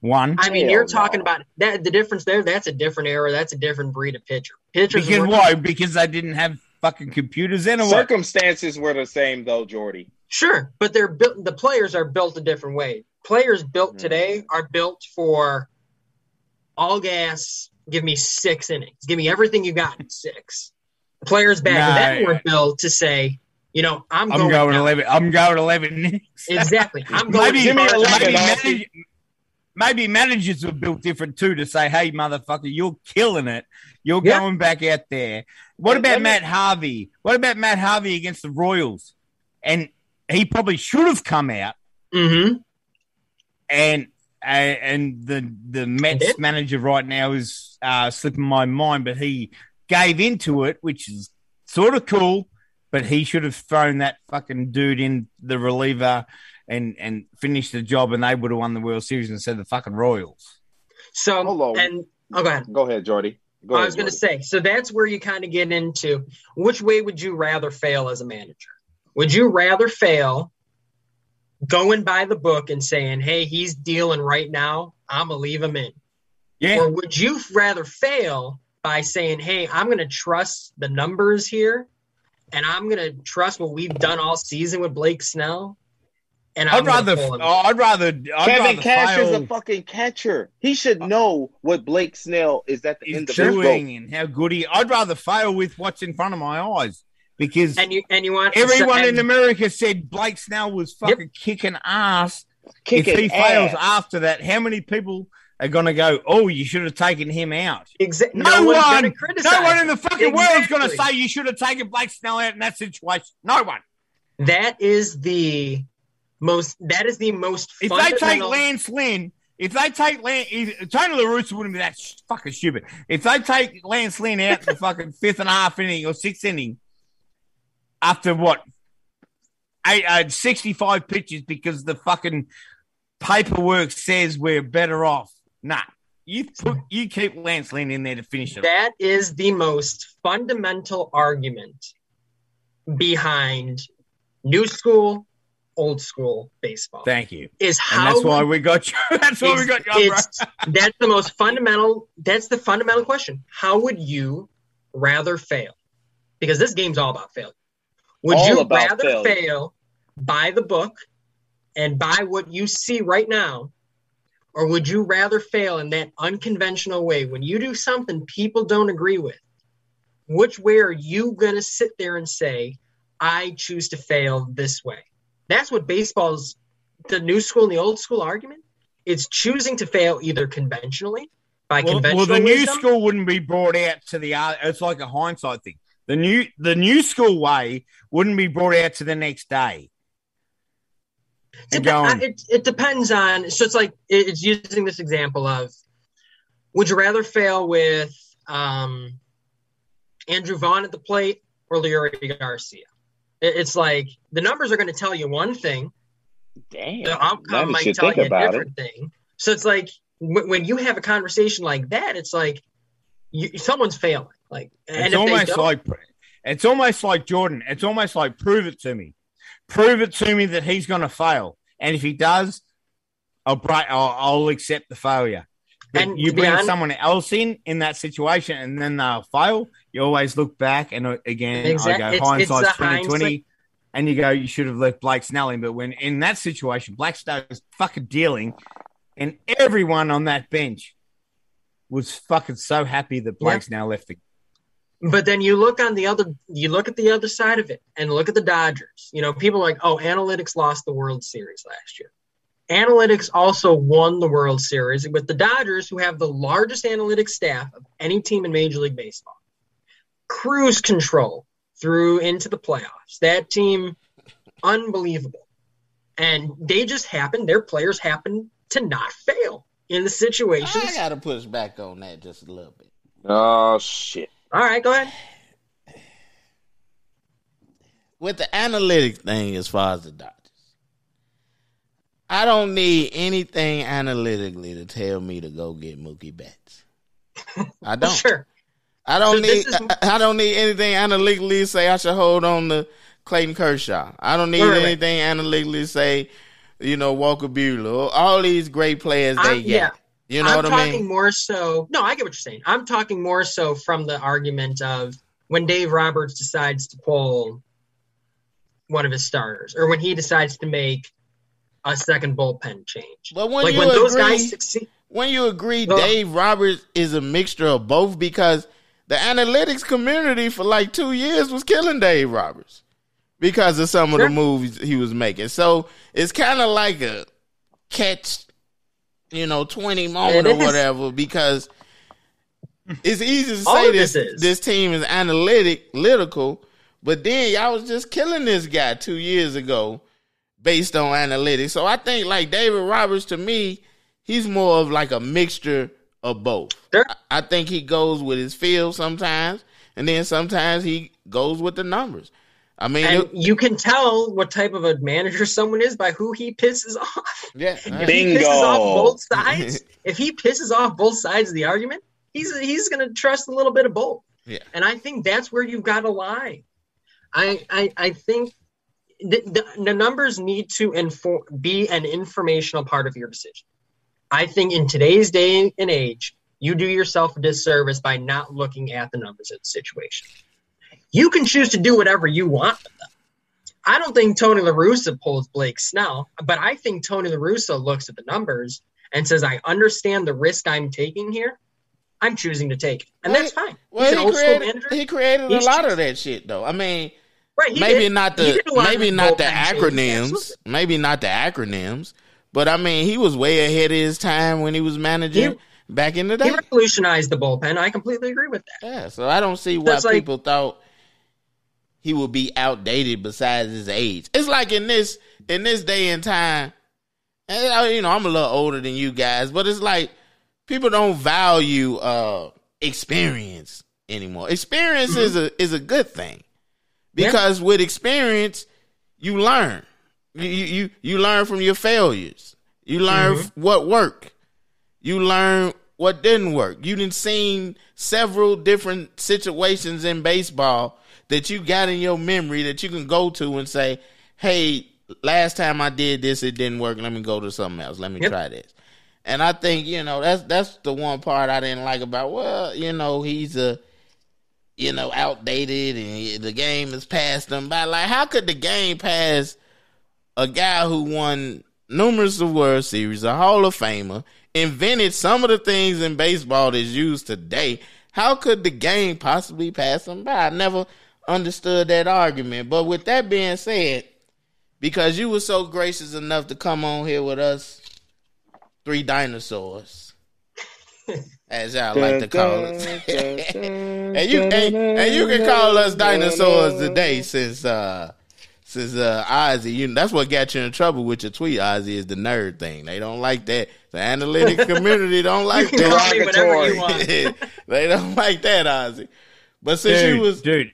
1991? I mean, you're talking about that. The difference there. That's a different era. That's a different breed of pitcher. Pitchers. Because were- why? Because they didn't have fucking computers in or circumstances were the same though, Jordy. Sure, but they're built. The players are built a different way. Players built Mhm. today are built for all gas. Give me six innings. Give me everything you got in six. Players back No, then were built to say, you know, I'm, I'm going now. eleven. I'm going eleven innings. Exactly. I'm going. maybe, Give me far- 11 maybe, manage, maybe managers were built different too to say, "Hey, motherfucker, you're killing it. You're Yeah. going back out there." What about Matt Harvey? What about Matt Harvey against the Royals? And he probably should have come out. Mhm. And uh, and the the. Mets manager right now is uh, slipping my mind, but he gave into it, which is sort of cool. But he should have thrown that fucking dude in the reliever and and finished the job, and they would have won the World Series instead of the fucking Royals. So oh, Hold on. and oh, go ahead. Go ahead, Jordy. Go I ahead, was going to say, so that's where you kind of get into which way would you rather fail as a manager? Would you rather fail going by the book and saying, hey, he's dealing right now, I'm going to leave him in? Yeah, Or would you rather fail by saying, hey, I'm going to trust the numbers here and I'm going to trust what we've done all season with Blake Snell? And I'm I'd rather, gonna pull him. I'd rather, I'd Kevin rather Cash fail is a fucking catcher. He should know what Blake Snell is at the is end of his rope. doing and how good he. I'd rather fail with what's in front of my eyes because and you and you want everyone and- in America said Blake Snell was fucking kicking ass. Kicking if he fails ass. after that, how many people are going to go? Oh, you should have taken him out. Exa- No, no, one, no one in the fucking world is going to say you should have taken Blake Snell out in that situation. No one. That is the most. That is the most. If they take Lance Lynn, if they take Lance, if, Tony La Russa wouldn't be that sh- fucking stupid. If they take Lance Lynn out the fucking fifth and a half inning or sixth inning, after what, eight, uh, 65 pitches because the fucking paperwork says we're better off. Nah, you put, you keep Lance Lynn in there to finish it. that is the most fundamental argument behind new school, old school baseball. Thank you. is And how that's why we got you. That's why we got you, bro. that's the most fundamental. That's the fundamental question. How would you rather fail? because this game's all about failure. Would All you rather failure. fail by the book and by what you see right now, or would you rather fail in that unconventional way when you do something people don't agree with? Which way are you going to sit there and say, I choose to fail this way? That's what baseball's the new school and the old school argument. It's choosing to fail either conventionally by Well, conventional well, the new wisdom, school wouldn't be brought out to the. It's like a hindsight thing. The new the new school way wouldn't be brought out to the next day. Dep- going- it, it depends on. So it's like it's using this example of: Would you rather fail with um, Andrew Vaughn at the plate or Leury Garcia? It- It's like the numbers are going to tell you one thing, Damn. the now outcome might tell you a about it. thing. So it's like w- when you have a conversation like that, it's like you, someone's failing. Like, It's if almost like it's almost like Jordan. It's almost like prove it to me. Prove it to me that he's going to fail, and if he does, I'll break. I'll, I'll accept the failure. And you bring honest- someone else in in that situation, and then they'll fail. You always look back, and uh, again, Exact- I go hindsight's twenty twenty, and you go, you should have left Blake Snell in. But when in that situation, Snell was fucking dealing, and everyone on that bench was fucking so happy that Blake's Yeah. Snell left the But then you look on the other, you look at the other side of it, and look at the Dodgers. You know, people are like, oh, analytics lost the World Series last year. Analytics also won the World Series with the Dodgers, who have the largest analytics staff of any team in Major League Baseball. Cruise control through into the playoffs. That team, unbelievable. And they just happen, their players happen to not fail in the situations. I gotta push back on that just a little bit. Oh shit. All right, go ahead. With the analytics thing, as far as the Dodgers, I don't need anything analytically to tell me to go get Mookie Betts. I don't. Sure. I don't So need. is- I, I don't need anything analytically to say I should hold on to Clayton Kershaw. I don't need Right, anything analytically to say, you know, Walker Buehler. All these great players they I'm- get. yeah. You know what I'm what I talking mean? more so. No, I get what you're saying. I'm talking more so from the argument of when Dave Roberts decides to pull one of his starters, or when he decides to make a second bullpen change. But when like you when those agree, guys succeed. when you agree, Well- Dave Roberts is a mixture of both because the analytics community for like two years was killing Dave Roberts because of some of the movies he was making. So it's kind of like a catch, you know, twenty moment or whatever because it's easy to say this this this team is analytic, analytical, but then y'all was just killing this guy two years ago based on analytics. So I think like David Roberts to me, he's more of like a mixture of both. Sure. I- I think he goes with his feel sometimes, and then sometimes he goes with the numbers. I mean, And it- you can tell what type of a manager someone is by who he pisses off. yeah, If uh, he Bingo. pisses off both sides, if he pisses off both sides of the argument, he's he's going to trust a little bit of both. Yeah. And I think that's where you've got to lie. I I, I think the, the, the numbers need to inform be an informational part of your decision. I think in today's day and age, you do yourself a disservice by not looking at the numbers of the situation. You can choose to do whatever you want with them. I don't think Tony La Russa pulls Blake Snell, but I think Tony La Russa looks at the numbers and says, I understand the risk I'm taking here. I'm choosing to take it. And Well, that's fine. well, he created, he created a lot just- of that shit though. I mean, right, maybe did. not the did a lot of maybe not the acronyms, maybe not the acronyms, but I mean, he was way ahead of his time when he was managing He- back in the day. He revolutionized the bullpen. I completely agree with that. Yeah, so I don't see why That's like- people thought he would be outdated besides his age. It's like in this in this day and time, and I- you know, I'm a little older than you guys, but it's like people don't value uh experience anymore. Experience is a is a good thing. Yeah. Because with experience, you learn. You you you, learn from your failures. You learn mm-hmm. f- what worked. You learn what didn't work. You done seen several different situations in baseball that you got in your memory that you can go to and say, "Hey, last time I did this, it didn't work. Let me go to something else. Let me Yep. try this." And I think you know that's that's the one part I didn't like about. Well, you know, he's a you know, outdated and the game has passed them by. Like, how could the game pass a guy who won numerous World Series, a Hall of Famer, invented some of the things in baseball that's used today? How could the game possibly pass them by? I never understood that argument. But with that being said, because you were so gracious enough to come on here with us, three dinosaurs, as y'all like to call us, and you and, and you can call us dinosaurs today since uh since uh Ozzy, you that's what got you in trouble with your tweet, Ozzy, is the nerd thing. They don't like that. The analytic community don't like You can call that. you want. they don't like that, Ozzy. But since dude, you was dude.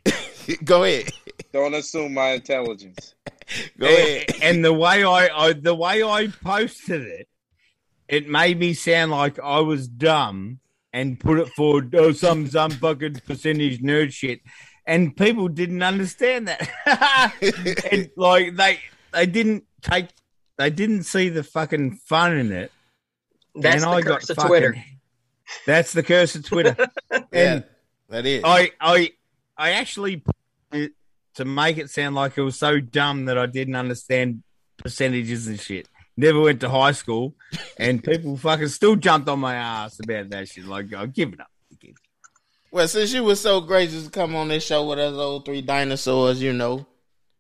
go ahead. Don't assume my intelligence. Go ahead. and the way I, I the way I posted it, it made me sound like I was dumb and put it for oh, some some fucking percentage nerd shit, and people didn't understand that. and like they they didn't take they didn't see the fucking fun in it. That's and the I curse got of fucking- Twitter. That's the curse of Twitter. Yeah, and that is. I I I actually to make it sound like it was so dumb that I didn't understand percentages and shit. Never went to high school, and people fucking still jumped on my ass about that shit. Like, give it up. Well, since you were so gracious to come on this show with us, old three dinosaurs, you know,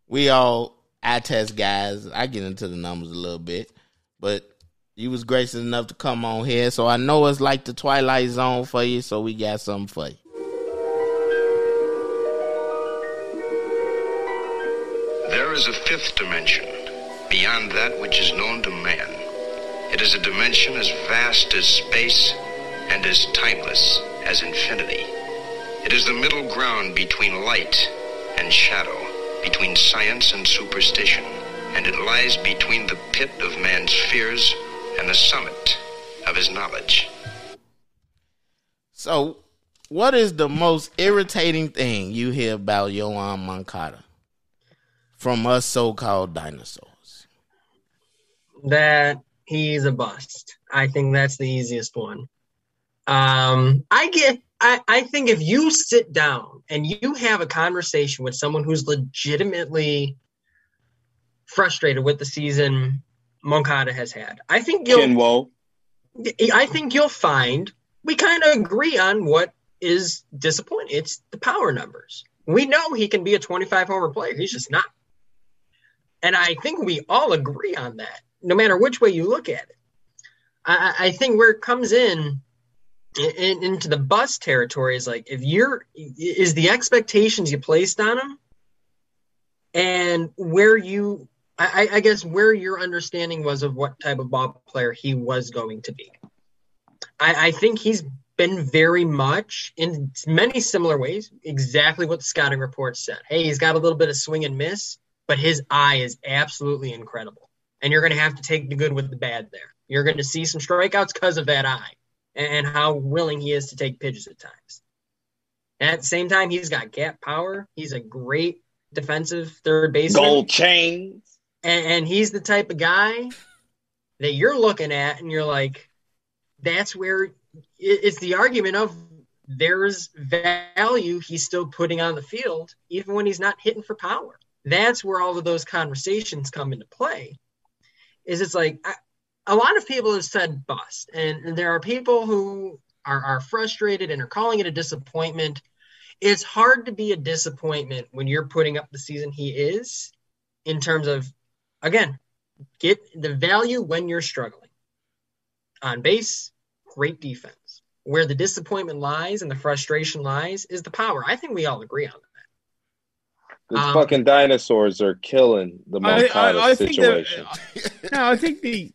we all eye test guys. I get into the numbers a little bit, but you was gracious enough to come on here, so I know it's like the Twilight Zone for you. So we got something for you. There is a fifth dimension, beyond that which is known to man. It is a dimension as vast as space and as timeless as infinity. It is the middle ground between light and shadow, between science and superstition, and it lies between the pit of man's fears and the summit of his knowledge. So, what is the most irritating thing you hear about Yoan Moncada from us so-called dinosaurs? That he's a bust. I think that's the easiest one. Um, I get. I, I think if you sit down and you have a conversation with someone who's legitimately frustrated with the season Moncada has had, I think you'll. Kinwo. I think you'll find we kind of agree on what is disappointing. It's the power numbers. We know he can be a 25 homer player. He's just not. And I think we all agree on that, no matter which way you look at it. I, I think where it comes in, in into the bus territory is like if you're is the expectations you placed on him and where you I, I guess where your understanding was of what type of ball player he was going to be. I, I think he's been very much in many similar ways, exactly what the scouting report said. Hey, he's got a little bit of swing and miss, but his eye is absolutely incredible. And you're going to have to take the good with the bad there. You're going to see some strikeouts because of that eye and how willing he is to take pitches at times. At the same time, he's got gap power. He's a great defensive third baseman Gold chains. and, and he's the type of guy that you're looking at and you're like that's where it- it's the argument of there's value he's still putting on the field even when he's not hitting for power that's where all of those conversations come into play is it's like I, a lot of people have said bust and, there are people who are, are frustrated and are calling it a disappointment it's hard to be a disappointment when you're putting up the season he is in terms of again, get the value when you're struggling. On base, great defense. Where the disappointment lies and the frustration lies is the power. I think we all agree on that. The Um, fucking dinosaurs are killing the I, Moncada I, I think situation. the, no, I think the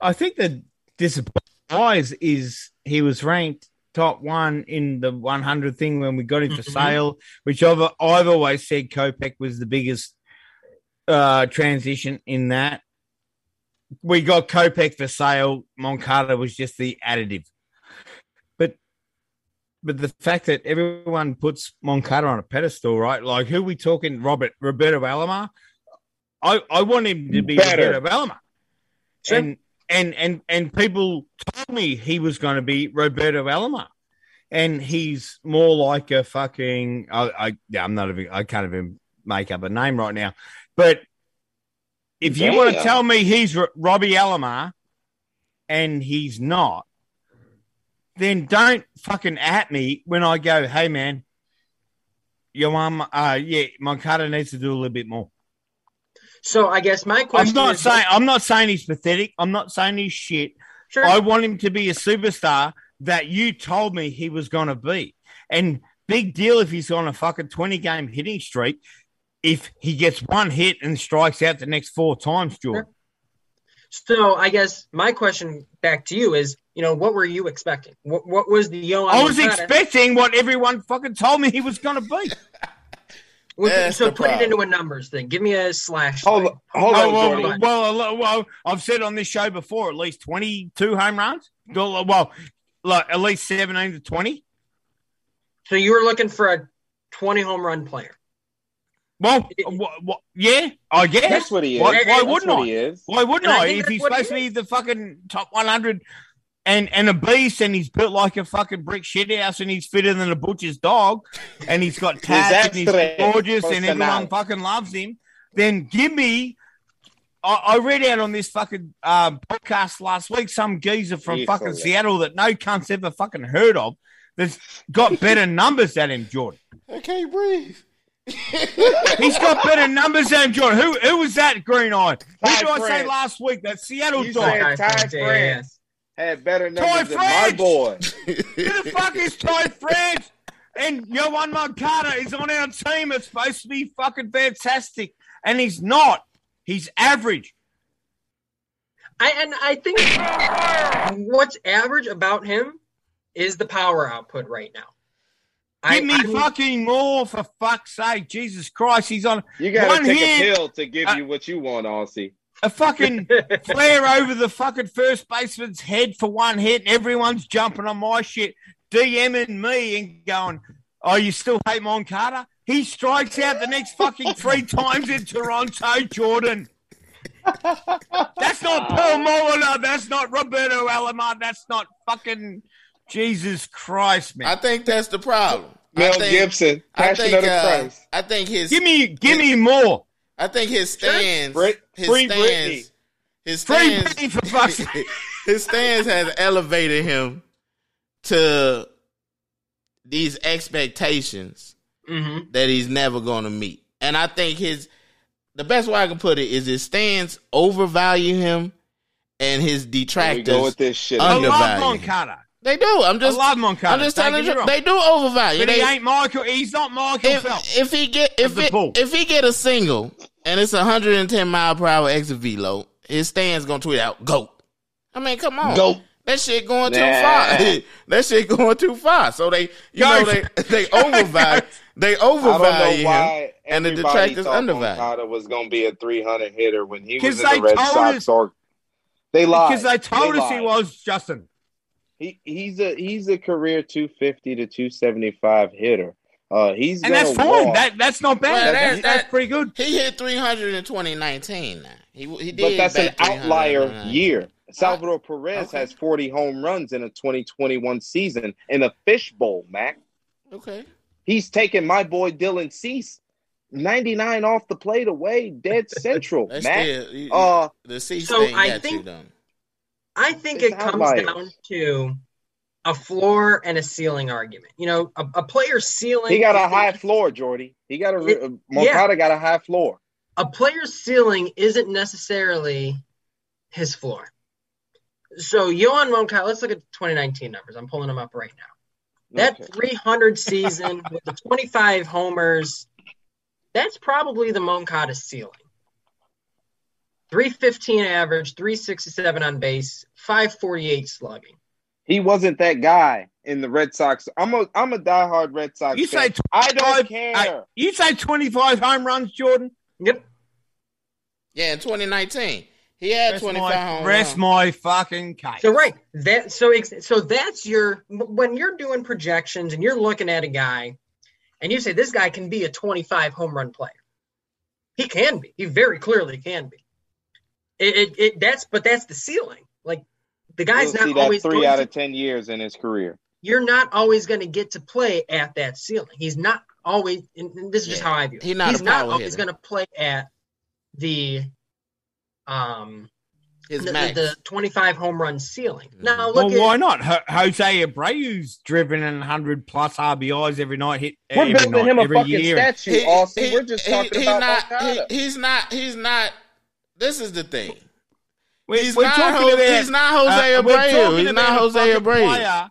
I think the disappointment is he was ranked top one in the 100 thing when we got him for Mhm. Sale, which I've I've always said Kopech was the biggest uh, transition in that. We got Kopech for Sale. Moncada was just the additive, but but the fact that everyone puts Moncada on a pedestal, right? Like who we talking? Robert Roberto Alomar. I, I want him to be Better. Roberto Alomar. Sure. And and and and people told me he was going to be Roberto Alomar. and he's more like a fucking. I, I yeah, I'm not even. I can't even make up a name right now. But if you want to tell me he's R- Robbie Alomar, and he's not, then don't fucking at me when I go, "Hey man, your mum, uh, yeah, Moncada needs to do a little bit more." So I guess my question I'm not is, saying I'm not saying he's pathetic. I'm not saying he's shit. sure, I want him to be a superstar that you told me he was going to be. And big deal if he's on a fucking 20 game hitting streak. If he gets one hit and strikes out the next four times, Jordan. so I guess my question back to you is, you know, what were you expecting? What, what was the Yoan? I was Moncada- expecting what everyone fucking told me he was going to be. What- so the put it into a numbers thing. Give me a slash. Hold line. on, hold Oh, on, well, well, well, well, I've said on this show before at least 22 home runs. Well, like at least 17 to 20. So you were looking for a 20 home run player. Well, wha- wha- yeah, I guess. That's what he is. Why, why wouldn't I? what he is. Why wouldn't And I I? If he's what he supposed to be the fucking top 100 and, and a beast and he's built like a fucking brick shit house and he's fitter than a butcher's dog and he's got tats and he's gorgeous and everyone personal. fucking loves him, then give me. I, I read out on this fucking um, podcast last week some geezer from fucking Easily. Seattle that no cunt's ever fucking heard of that's got better numbers than him, Jordan. I can't breathe. He's got better numbers than Jordan. Who who was that green eye? Who Ty did I say last week? That Seattle You dog. said Ty Yeah, yeah, France had better Ty numbers than my boy. Who the fuck is Ty France? And Yoan Moncada is on our team. It's supposed to be fucking fantastic. And he's not. He's average. I and I think what's average about him is the power output right now. Give me I'm- fucking more for fuck's sake. Jesus Christ. He's on You gotta One take hit. a pill to give Uh, you what you want, Aussie. A fucking flare over the fucking first baseman's head for one hit, and everyone's jumping on my shit, DMing me and going, "Oh, you still hate Moncada?" He strikes out the next fucking three times in Toronto, Jordan. That's not Paul Molitor. That's not Roberto Alomar. That's not fucking Jesus Christ, man. I think that's the problem. I Mel think- Gibson, I Passion think, of the uh, Christ. I think his Give me, give me more. I think his stands, Brit- his free stands, Britney. his Free stands, Britney for fuck's his stands has elevated him to these expectations Mhm. that he's never going to meet. And I think his the best way I can put it is his stands overvalue him, and his detractors go with this shit. Undervalue. love Moncada. They do. I'm just I love Moncada. I'm just Don't telling get me you they do overvalue. But he They- ain't Michael. He's not Michael Phelps. if, if he get if it, if he get a single and it's 110 mile per hour exit velo, his stands gonna tweet out "Go." I mean, come on, Go. That shit going too Nah. far. that shit going too far. So they, you Go. know, they they overvalue they overvalue him. and the everybody detractors thought undervalued. Moncada was going to be a 300 hitter when he was 'Cause in they the Red Sox. us- Or they lied. Because they told They us he was Justin. He he's a he's a career 250 to 275 hitter. Uh, he's And that's fine. walk, That that's not bad. Well, that's, that- that's that- pretty good. He hit 300 in 2019. He he did, but that's an outlier year. Salvador Perez Okay. has 40 home runs in a 2021 season in a fishbowl, Mac. Okay, He's taking my boy Dylan Cease 99 off the plate away, dead central, that's Mac. still you- Uh, the C So thing I got you done. I think It's it comes outliers. down to a floor and a ceiling argument. You know, a, a player's ceiling. he got a high floor, Jordy. He got a It- uh, Moncada got a high floor. A player's ceiling isn't necessarily his floor. So Yoan Moncada, let's look at 2019 numbers. I'm pulling them up right now. That Okay. 300 season with the 25 homers, that's probably the Moncada ceiling. 315 average, 367 on base, 548 slugging. He wasn't that guy in the Red Sox. I'm a I'm a diehard Red Sox You fan. say I don't care. Hey, you say twenty five home runs, Jordan. Yep. Yeah, in 2019 he had Rest 25 my, home rest runs. my fucking case. So right, that so so that's your when you're doing projections and you're looking at a guy, and you say this guy can be a 25 home run player. He can be. He very clearly can be. It, it, it that's but that's the ceiling. Like the guy's We'll see not that always three going out to- of ten years in his career. you're not always going to get to play at that ceiling. He's not always. And this is just how I view it. He not He's not always going to play at the um His the, max. the 25 home run ceiling. Mhm. Now Well, look at why not? Ho- Jose Abreu's driven in 100 plus RBIs every night. Hit We're every building night, him a fucking year. statue, He- Austin. he- We're just he- talking he about not, he- he's not. He's not. This is the thing. He's not talking Ho- about. he's not Jose uh, Abreu. He's not Jose Abreu.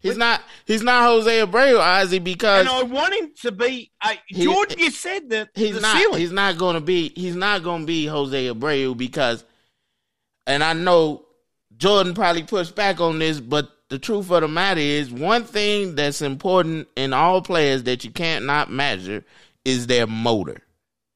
He's not. He's not Jose Abreu, Ozzy, because And I want him to be. He- Jordan, you said that he's not. ceiling. He's not going to be. He's not going to be Jose Abreu because, and I know Jordan probably pushed back on this, but the truth of the matter is, one thing that's important in all players that you can't not measure is their motor,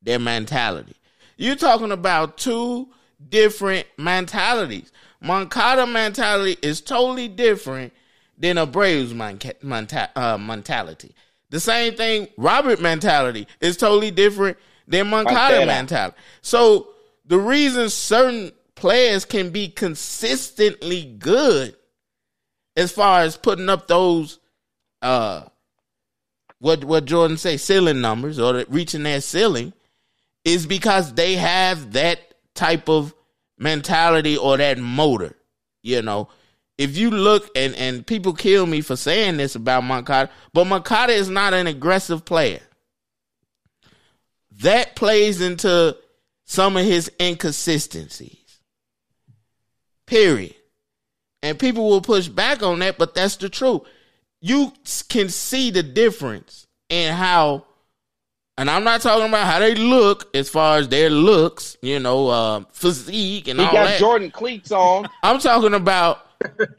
their mentality. You're talking about two different mentalities. Moncada mentality is totally different than menca- menta- uh, mentality. The same thing, Robert mentality is totally different than Moncada Moncada. mentality. So the reason certain players can be consistently good as far as putting up those uh what what Jordan say ceiling numbers or reaching their ceiling is because they have that type of mentality or that motor. You know, if you look and and people kill me for saying this about Moncada, but Moncada is not an aggressive player. That plays into some of his inconsistencies. Period. And people will push back on that, but that's the truth. You can see the difference in how and I'm not talking about how they look as far as their looks, you know, uh, physique and all that. He all got that. Jordan cleats on. I'm talking about.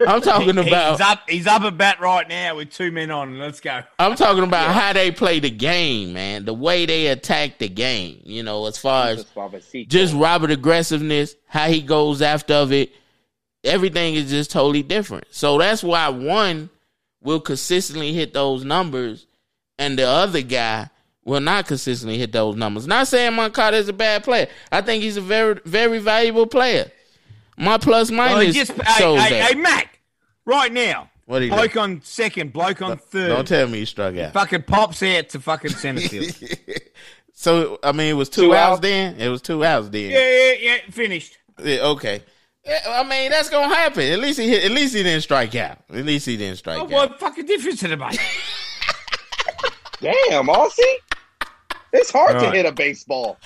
I'm talking He- about. He's up. He's up at bat right now with two men on. Let's go. I'm talking about how they play the game, man. The way they attack the game. You know, as far as just Robert aggressiveness, how he goes after of it, everything is just totally different. So that's why one will consistently hit those numbers, and the other guy will not consistently hit those numbers. Not saying Moncada is a bad player. I think he's a very, very valuable player. My plus Well, minus just, hey, shows hey, that. hey, Mac, right now, What do you bloke do? on second, bloke on third. Don't tell me you struck out. Fucking pops out to fucking center field. so I mean, it was two, Two outs outs? then. It was two outs then. yeah, yeah, yeah. Finished. Yeah, okay. Yeah, I mean, that's gonna happen. At least he hit, at least he didn't strike out. At least he didn't strike Oh, out. what fucking difference did it make? Damn, Aussie. It's hard to hit a baseball.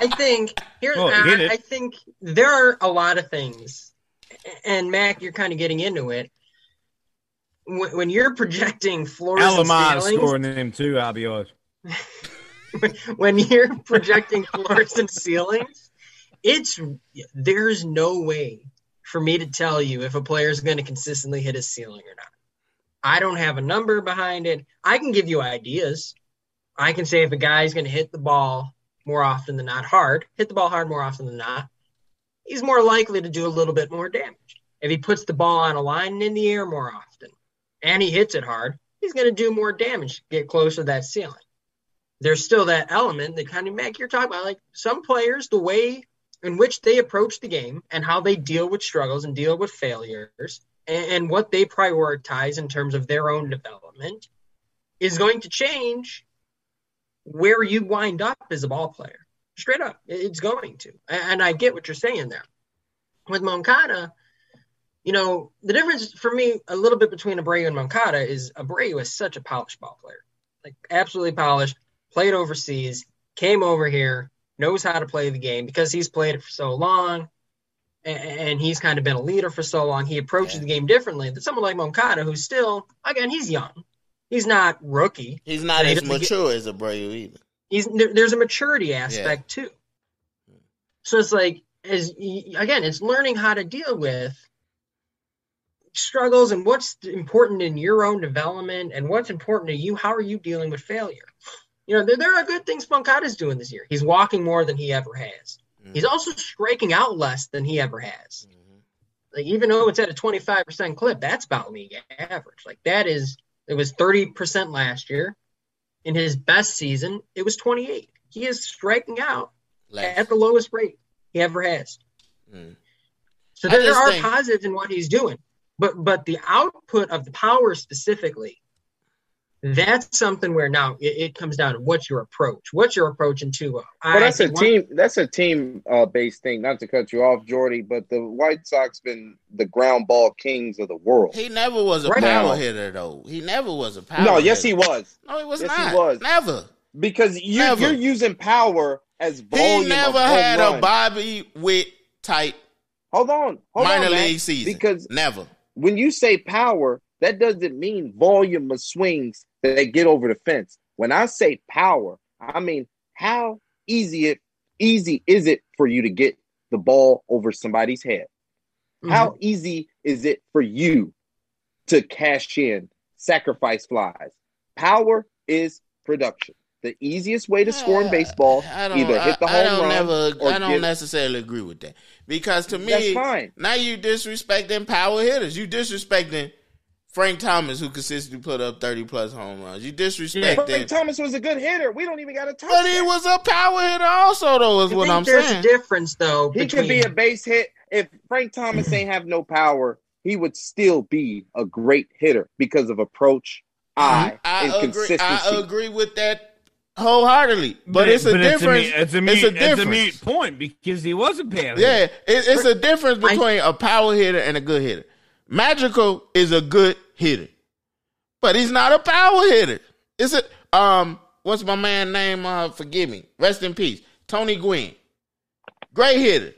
I think here. Well, I. I think there are a lot of things, and Mac, you're kind of getting into it. When, when you're projecting floors and Alamar ceilings, scoring them two RBIs. when you're projecting floors and ceilings, it's there's no way for me to tell you if a player is going to consistently hit his ceiling or not. I don't have a number behind it. I can give you ideas. I can say if a guy's going to hit the ball more often than not hard, hit the ball hard more often than not, he's more likely to do a little bit more damage. If he puts the ball on a line and in the air more often and he hits it hard, he's going to do more damage, get closer to that ceiling there's still that element that kind of Mac you're talking about. Like some players, the way in which they approach the game and how they deal with struggles and deal with failures and, and what they prioritize in terms of their own development is going to change where you wind up as a ball player. Straight up, it's going to. And I get what you're saying there. With Moncada, you know, the difference for me a little bit between Abreu and Moncada is Abreu is such a polished ball player. Like absolutely polished, played overseas, came over here, knows how to play the game because he's played it for so long and he's kind of been a leader for so long. He approaches Yeah. the game differently than someone like Moncada, who's still, again, he's young. He's not rookie. He's not as doesn't get- mature as Abreu either. He's there, there's a maturity aspect too. So it's like, as again, it's learning how to deal with struggles and what's important in your own development and what's important to you. How are you dealing with failure? You know, there, there are good things Moncada's doing this year. He's walking more than he ever has. He's also striking out less than he ever has. Mhm. Like even though it's at a 25% clip, that's about league average. Like that is it was 30% last year. In his best season, it was 28. He is striking out Last. at the lowest rate he ever has. Mm. So there, there are think- positives in what he's doing. But but the output of the power specifically, that's something where now it, it comes down to what's your approach. What's your approach in two? Well, that's a team. That's a team uh, based thing. Not to cut you off, Jordy, but the White Sox been the ground ball kings of the world. He never was a Right power now. hitter though. He never was a power. no, yes, he was No, he was Yes, he was. Never. because you, Never. you're using power as volume. He never of home had a. Bobby Witt type Hold on, hold minor on, Mac, league season. because never. when you say power, that doesn't mean volume of swings that they get over the fence. When I say power, I mean how easy it easy is it for you to get the ball over somebody's head? Mhm. How easy is it for you to cash in, sacrifice flies? Power is production. The easiest way to score in baseball, I either hit the home I don't run never, or I don't give- necessarily agree with that because to me, That's fine. now you disrespecting power hitters. You disrespecting Frank Thomas, who consistently put up thirty plus home runs. You disrespecting, Frank Thomas was a good hitter. We don't even got to talk. but he was a power hitter also. Though is I what think I'm there's saying. a difference though. He between, could be a base hit. If Frank Thomas ain't have no power, he would still be a great hitter because of approach, mm-hmm. eye, I and agree. consistency. I agree with that wholeheartedly. But, it's a difference. It's a, It's mute, a it's a difference. mute point because he was a power. Yeah, it, it's a difference between a power hitter and a good hitter. Madrigal is a good hitter, but he's not a power hitter. Is it? Um, what's my man name? Uh, forgive me. Rest in peace, Tony Gwynn. Great hitter,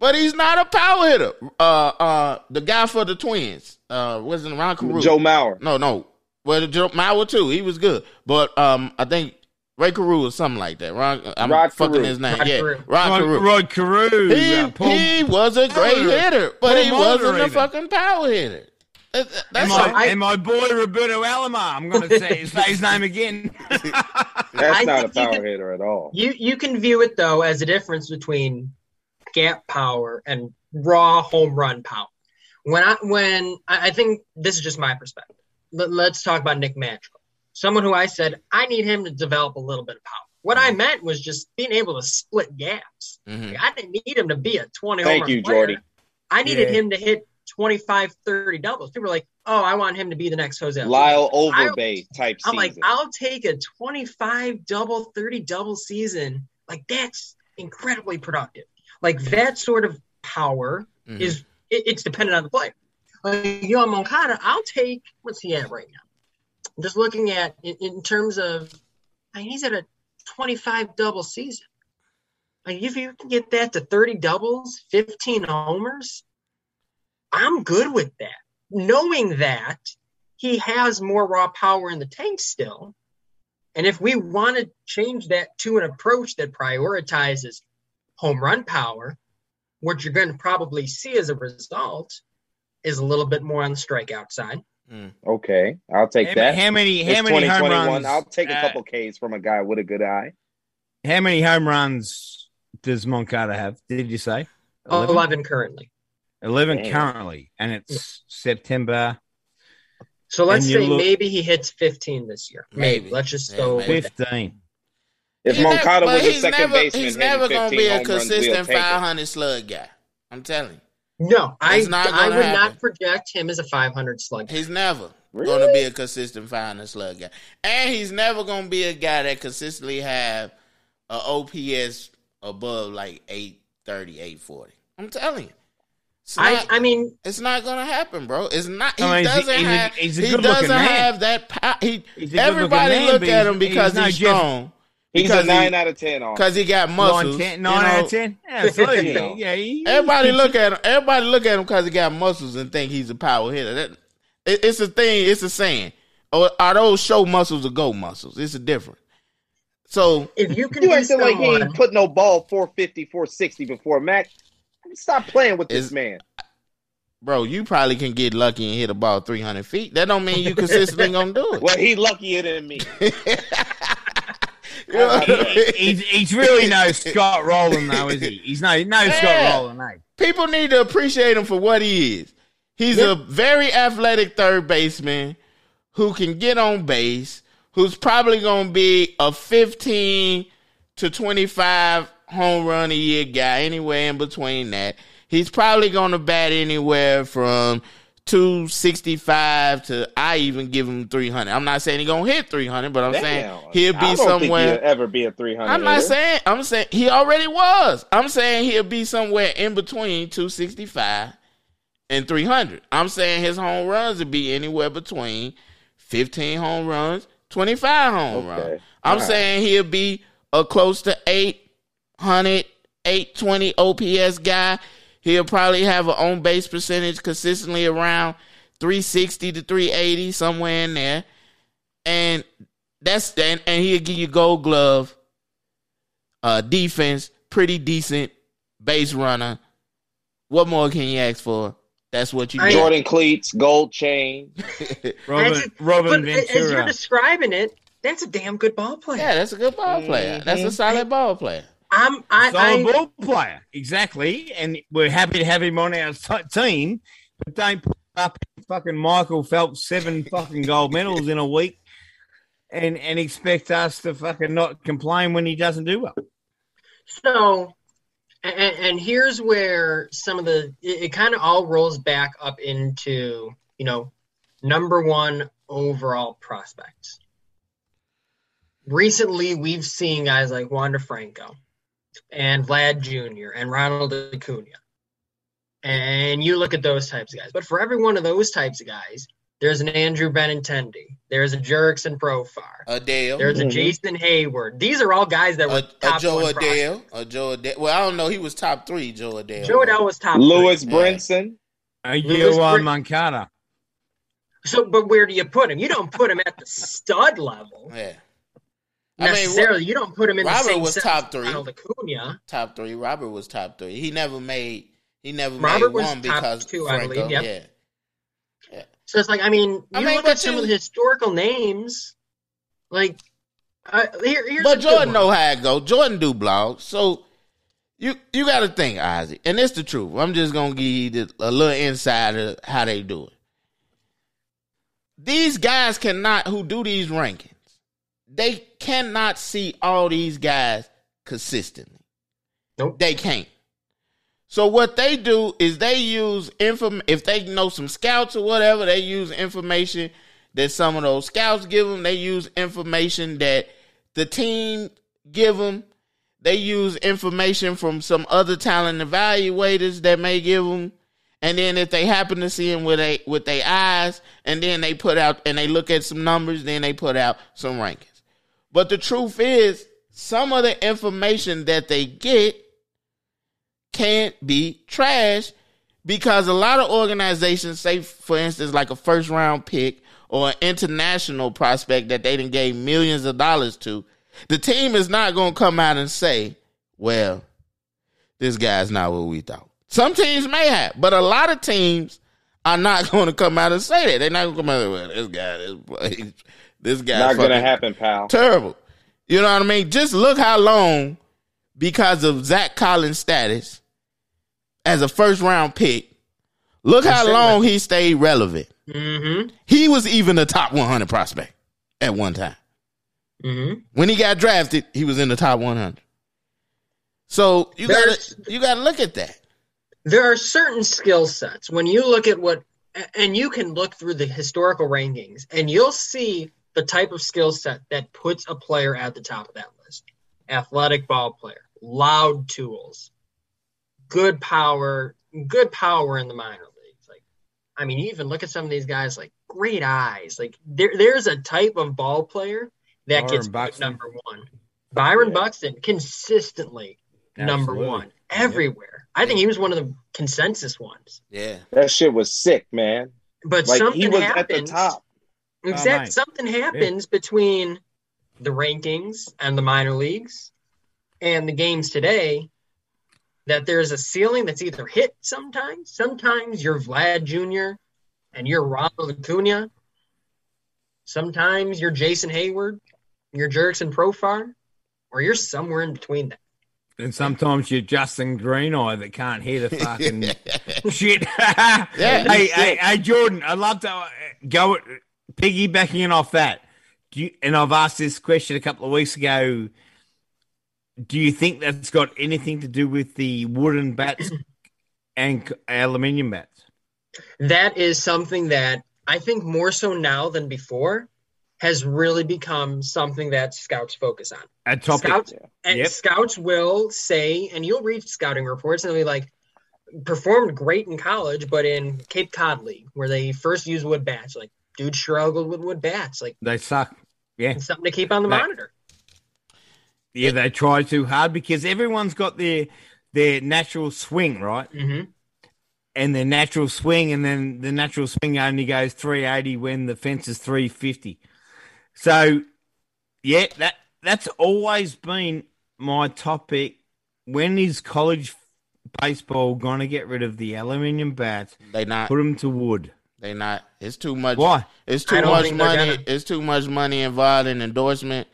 but he's not a power hitter. Uh, uh, the guy for the Twins. Uh, wasn't Ron Carew? Joe Mauer. No, no. Well, Joe Mauer too. He was good, but um, I think Ray Carew or something like that. Ron, I'm Rod fucking Carew. his name. Rod yeah, Carew. Rod Rod, Carew. Rod Carew. He, uh, Paul- he was a great hitter, but Paul he wasn't a fucking power hitter. That- that- and, my. I- and my boy Roberto Alomar. I'm going to say, say his name again. That's I not a power could- hitter at all. You you can view it though as a difference between gap power and raw home run power. When I when I, I think this is just my perspective. Let, let's talk about Nick Madrigal, someone who I said I need him to develop a little bit of power. What I meant was just being able to split gaps. Mhm. I didn't need him to be a 20 Thank you, player. Jordy. I needed Yeah. him to hit 25, 30 doubles. People are like, "Oh, I want him to be the next Jose." Altuve." Lyle I- Overbay type I'm season. like, I'll take a 25 double, 30 double season. Like that's incredibly productive. Like that sort of power Mhm. is it, it's dependent on the player. Like Yoan Moncada, I'll take what's he at right now? I'm just looking at in, in terms of I mean, he's at a 25 double season. Like if you can get that to 30 doubles, 15 homers, I'm good with that. Knowing that he has more raw power in the tank still. And if we want to change that to an approach that prioritizes home run power, what you're going to probably see as a result is a little bit more on the strikeout side. okay, I'll take how, that. how many? It's How many home 2021. runs? I'll take a uh, couple Ks from a guy with a good eye. How many home runs does Moncada have? Did you say 11, 11? currently. 11 Damn. currently, and it's September So let's say look- maybe he hits 15 this year. Maybe. Maybe. Let's just Yeah, go maybe. 15. If He Moncada but was a second never, baseman, he's never gonna be a home runs, we'll consistent 500 slug guy. I'm telling you, No, I, It's not I gonna would happen. not project him as a 500 slug. Guy. he's never Really? going to be a consistent 500 slug guy, and he's never going to be a guy that consistently have a OPS above like 830, 840. I'm telling you, it's I, not, I mean, it's not going to happen, bro. It's not. He I mean, doesn't he's a- have. he's a he good-looking doesn't man. have that. Power. He He's everybody man, look at him because he's no he's Jeff- strong. He's because a nine he, out of ten on. because he got muscles. 9, 10, you 9 out of 10? Absolutely. You know. yeah, he- Everybody look at him. Everybody look at him because he got muscles and think he's a power hitter. That, it, it's a thing. It's a saying. Or are those show muscles or go muscles? It's a difference. So if you can You be acting like he ain't put no ball 450, 460 before Mac. Stop playing with this Is- man. bro, you probably can get lucky and hit a ball 300 feet. That don't mean you consistently gonna do it. Well, he luckier than me. You know what he's, he's really no Scott Rolen, though, is he? He's no, no Yeah. Scott Rolen, eh? People need to appreciate him for what he is. He's a very athletic third baseman who can get on base, who's probably going to be a 15 to 25 home run a year guy, anywhere in between that. He's probably going to bat anywhere from 265 to I even give him 300. I'm not saying he gonna hit 300, but I'm saying he'll I be don't think somewhere. he'll ever be a 300. I'm not hitter. saying. I'm saying he already was. I'm saying he'll be somewhere in between 265 and 300. I'm saying his home runs would be anywhere between 15 home runs, 25 home Okay. runs. I'm All right. saying he'll be a close to 800, 820 OPS guy. He'll probably have an on base percentage consistently around 360 to 380, somewhere in there. And that's and, and he'll give you gold glove, uh, defense, pretty decent, base runner. What more can you ask for? That's what you I- Jordan cleats, gold chain. Robin, That's- Robin but as you're describing it, that's a damn good ball player. Yeah, that's a good ball player. That's a Mhm. solid ball player. I'm I, Solid I ball player, exactly. And we're happy to have him on our t- team, but don't put up fucking Michael Phelps seven fucking gold medals in a week and and expect us to fucking not complain when he doesn't do well. So, and, and here's where some of the it, it kind of all rolls back up into you know number one overall prospects. Recently, we've seen guys like Wander Franco and Vlad Jr. and Ronald Acuna, and you look at those types of guys. But for every one of those types of guys, there's an Andrew Benintendi, there's a Jerickson Profar, Adell. there's a Mhm. Jason Heyward. These are all guys that were a, a top Joe one prospects. Adell. A Jo Adell. Well, I don't know. He was top three, Jo Adell. Jo Adell was top. Lewis three. Brinson. Uh, Louis you are Brin- Moncada. So, but where do you put him? You don't put him at the stud level Yeah. I mean, necessarily. you don't put him in Robert the same was top three. Acuna. top three. Robert was top three. He never made. He never Robert made one because two, I believe, yep. Yeah. So it's like, I mean, you I mean, look at some you- of the historical names. Like, uh, here, here's a But Jordan know how it go. Jordan do blogs, so you you got to think, Isaac, and it's the truth. I'm just gonna give you the, a little insight of how they do it. These guys cannot who do these rankings. They cannot see all these guys consistently. Nope. They can't. So what they do is they use inform if they know some scouts or whatever, they use information that some of those scouts give them. They use information that the team give them. They use information from some other talent evaluators that may give them. And then if they happen to see them with a with their eyes, and then they put out and they look at some numbers, then they put out some rankings. But the truth is, some of the information that they get can't be trash because a lot of organizations say, for instance, like a first round pick or an international prospect that they didn't gave millions of dollars to, the team is not going to come out and say, well, this guy's not what we thought. Some teams may have, but a lot of teams are not going to come out and say that. They're not going to come out and say, well, this guy, this, this guy, Not gonna happen, pal. terrible. You know what I mean? Just look how long, because of Zack Collins' status as a first round pick, look how long he stayed relevant. Mm-hmm. He was even a top 100 prospect at one time. Mm-hmm. When he got drafted, he was in the top 100. So you gotta you got to look at that. there are certain skill sets when you look at what and you can look through the historical rankings and you'll see the type of skill set that puts a player at the top of that list athletic ball player loud tools good power good power in the minor leagues like i mean you even look at some of these guys like great eyes like there, there's a type of ball player that Byron gets put Buxton. number one byron Yeah. buxton consistently number one everywhere. I think he was one of the consensus ones. Yeah. That shit was sick, man. But Like something he was happens. at the top. Oh, exact. Oh. Something happens between the rankings and the minor leagues and the games today that there's a ceiling that's either hit sometimes. Sometimes you're Vlad Jr. and you're Ronald Acuna. Sometimes you're Jason Heyward, you're Jerickson Profar, or you're somewhere in between that. And sometimes you're Justin Greeneye that can't hear the fucking shit. Yeah, hey, he's hey, hey, Jordan, I'd love to go piggybacking off that. Do you, and I've asked this question a couple of weeks ago. Do you think that's got anything to do with the wooden bats and aluminium bats? That is something that I think more so now than before has really become something that scouts focus on. A topic. Scouts and Yep. scouts will say, and you'll read scouting reports, and they'll be like, performed great in college, but in Cape Cod League, where they first used wood bats, like dude struggled with wood bats, like They suck. Yeah. it's something to keep on the That- monitor. Yeah, they try too hard because everyone's got their their natural swing, right? hmm And their natural swing, and then the natural swing only goes 380 when the fence is 350. So, yeah, that that's always been my topic. When is college baseball going to get rid of the aluminium bats, They not. put them to wood? They not. It's too much. Why? It's I too don't much think they're money. gonna. It's too much money involved in endorsement,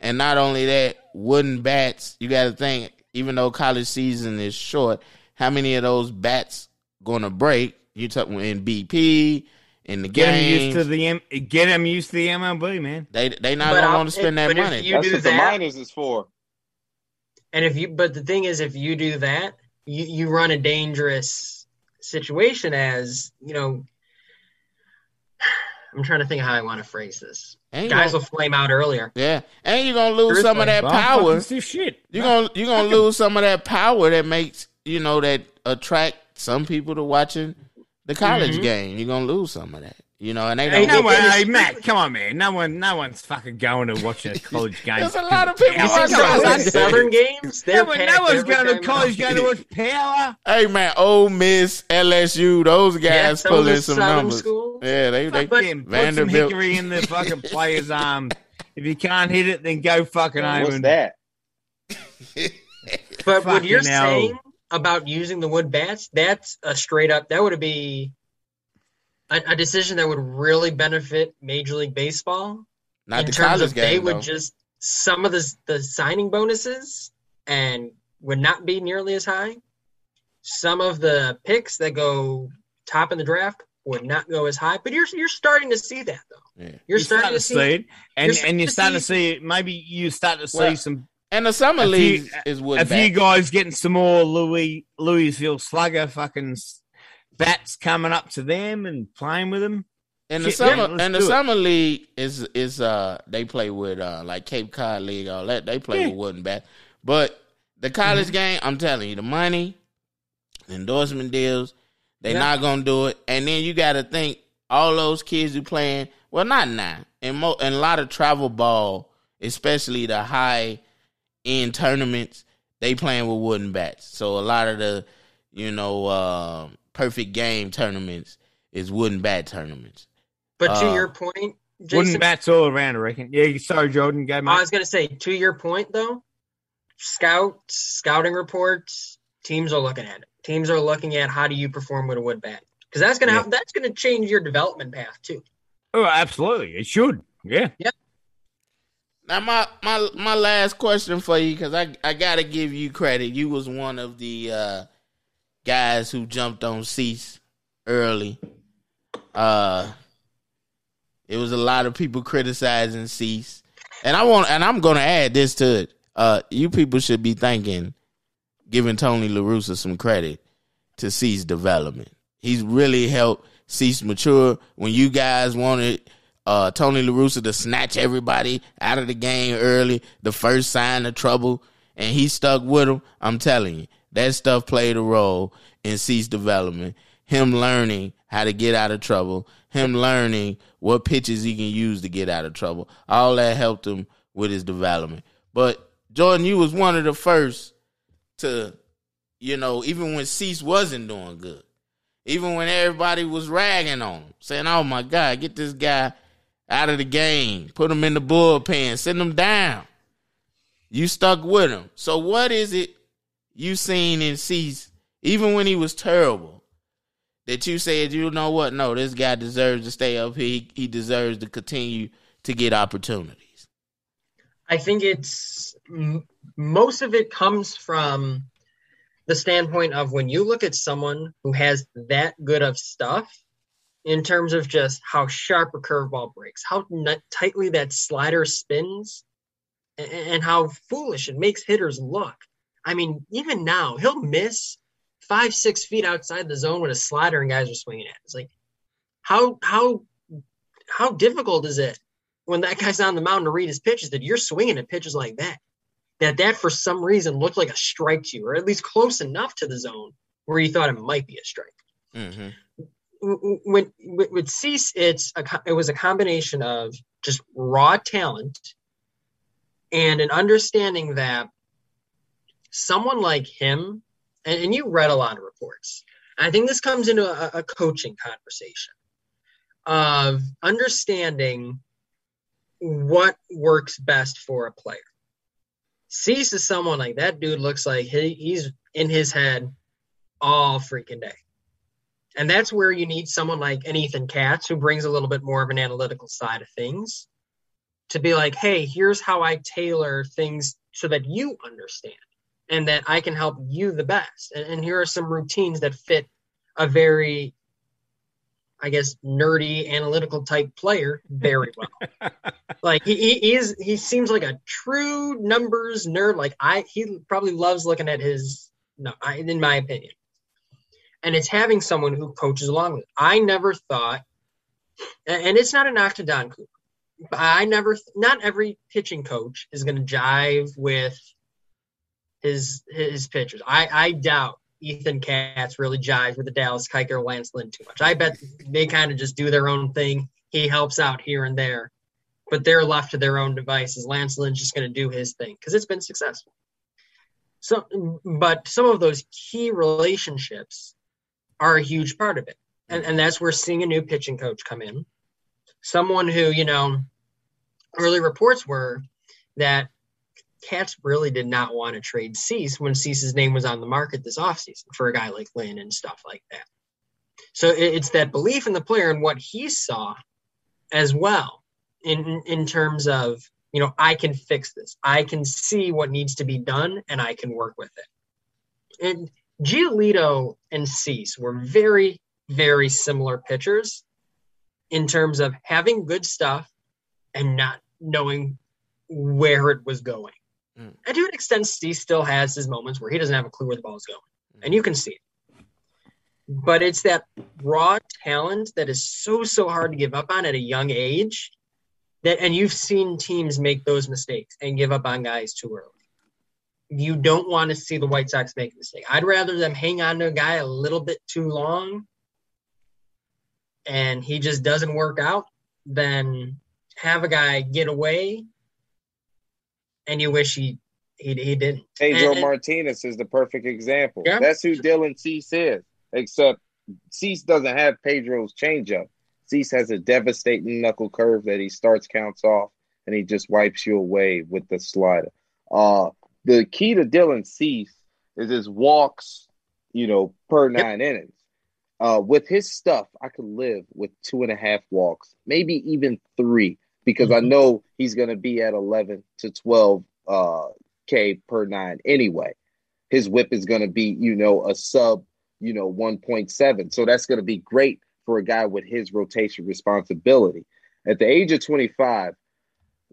and not only that, wooden bats. You got to think. Even though college season is short, how many of those bats gonna break? You talking in BP in the Get them used game? to the M- get them used to the MLB, man. They they not But gonna want to spend that money. you That's do what the that- minors is for. And if you, but the thing is, if you do that, you, you run a dangerous situation as, you know, I'm trying to think of how I want to phrase this. And Guys gonna- will flame out earlier. yeah, and you're gonna lose some of that Well, power. shit. You're gonna you're gonna lose some of that power that makes you know that attract some people to watching the college Mhm. game. You're gonna lose some of that. You know, and they Hey, don't. No one, hey, Matt, come on, man. No one, no one's fucking going to watch a college game. There's a lot of people Yeah, You watching see come of college the son. Southern games? They're No, one, no one's going to college out. going to watch Power. Hey man, Ole Miss, LSU, those guys some of pulling some Southern numbers. schools. Yeah, they they Fuck them. Put some hickory in the fucking player's arm. If you can't hit it, then go fucking home. What's and- that? But what you're hell. saying about using the wood bats, that's a straight up, that would be a, a decision that would really benefit Major League Baseball. Not in the terms college of they game would though. just some of the the signing bonuses and would not be nearly as high. Some of the picks that go top in the draft would not go as high, but you're you're starting to see that though. Yeah. You're, starting, to see, it, and you're and you're starting starting to to see maybe you start to see Well, some And the summer A few- league is wood a few guys getting some more Louis Louisville Slugger fucking s- bats coming up to them and playing with them. And the Shit, summer let's and the it. summer league is is uh they play with uh like Cape Cod League all that they play Yeah. with wooden bat, but the college Mm-hmm. game I'm telling you the money, endorsement deals they Yeah. not gonna do it, and then you got to think all those kids who playing well not now and mo and a lot of travel ball especially the high end tournaments they playing with wooden bats, so a lot of the you know uh, perfect game tournaments is wooden bat tournaments. but to uh, your point, Wooden Jason, bats all around, I reckon. Yeah, sorry, Jordan, go I was gonna say to your point though, scouts, scouting reports, teams are looking at it. Teams are looking at how do you perform with a wood bat because that's gonna Yeah. have, that's gonna change your development path too. Oh, absolutely, it should. Yeah, Now my my my last question for you because I I gotta give you credit. You was one of the uh, guys who jumped on Cease early. Uh, it was a lot of people criticizing Cease, and I want and I'm gonna add this to it. Uh, you people should be thanking, giving Tony LaRussa some credit to Cease development. He's really helped Cease mature. When you guys wanted uh, Tony LaRussa to snatch everybody out of the game early, the first sign of trouble, and he stuck with him, I'm telling you, that stuff played a role in Cease development. Him learning how to get out of trouble, him learning what pitches he can use to get out of trouble. All that helped him with his development. But Jordan, you was one of the first to, you know, even when Cease wasn't doing good, even when everybody was ragging on him, saying, "Oh my God, get this guy out of the game, put him in the bullpen, send him down." You stuck with him. So what is it you seen in Cease, even when he was terrible, that you said, you know what? No, this guy deserves to stay up here. He, he deserves to continue to get opportunities. I think it's most of it comes from the standpoint of when you look at someone who has that good of stuff in terms of just how sharp a curveball breaks, how tightly that slider spins, and how foolish it makes hitters look. I mean, even now, he'll miss five, six feet outside the zone with a slider and guys are swinging at. It's like, how how how difficult is it when that guy's on the mound to read his pitches that you're swinging at pitches like that? That that for some reason looked like a strike to you, or at least close enough to the zone where you thought it might be a strike. Mm-hmm. When with, with Cease, it's a it was a combination of just raw talent and an understanding that someone like him, and, and you read a lot of reports. I think this comes into a, a coaching conversation of understanding what works best for a player. Cease is someone like that dude looks like he, he's in his head all freaking day. And that's where you need someone like an Ethan Katz who brings a little bit more of an analytical side of things to be like, hey, here's how I tailor things so that you understand and that I can help you the best. And, and here are some routines that fit a very, I guess, nerdy, analytical type player very well. like he, he is, he seems like a true numbers nerd. Like I, he probably loves looking at his, no, I, in my opinion. And it's having someone who coaches along with. It. I never thought, and it's not a knock to Don Cooper. I never, not every pitching coach is going to jive with his his pitchers. I, I doubt Ethan Katz really jives with the Dallas Keuchel Lance Lynn too much. I bet they kind of just do their own thing. He helps out here and there, but they're left to their own devices. Lance Lynn's just going to do his thing because it's been successful. So, but some of those key relationships are a huge part of it, and and that's where seeing a new pitching coach come in, someone who you know, early reports were that Katz really did not want to trade Cease when Cease's name was on the market this offseason for a guy like Lynn and stuff like that. So it's that belief in the player and what he saw as well in in terms of, you know, I can fix this. I can see what needs to be done and I can work with it. And Giolito and Cease were very, very similar pitchers in terms of having good stuff and not knowing where it was going. Mm. And to an extent, Steve still has his moments where he doesn't have a clue where the ball is going, mm. and you can see it. But it's that raw talent that is so so hard to give up on at a young age. That and you've seen teams make those mistakes and give up on guys too early. You don't want to see the White Sox make a mistake. I'd rather them hang on to a guy a little bit too long and he just doesn't work out than have a guy get away and you wish he he, he didn't. Pedro and, Martinez is the perfect example. Yeah. That's who Dylan Cease is. Except Cease doesn't have Pedro's changeup. Cease has a devastating knuckle curve that he starts counts off and he just wipes you away with the slider. Uh, the key to Dylan Cease is his walks, you know, per nine yep. innings. Uh, with his stuff, I could live with two and a half walks, maybe even three because mm-hmm. I know he's going to be at 11 to 12 uh, K per nine anyway. His whip is going to be, you know, a sub, you know, 1.7. So that's going to be great for a guy with his rotation responsibility. At the age of 25,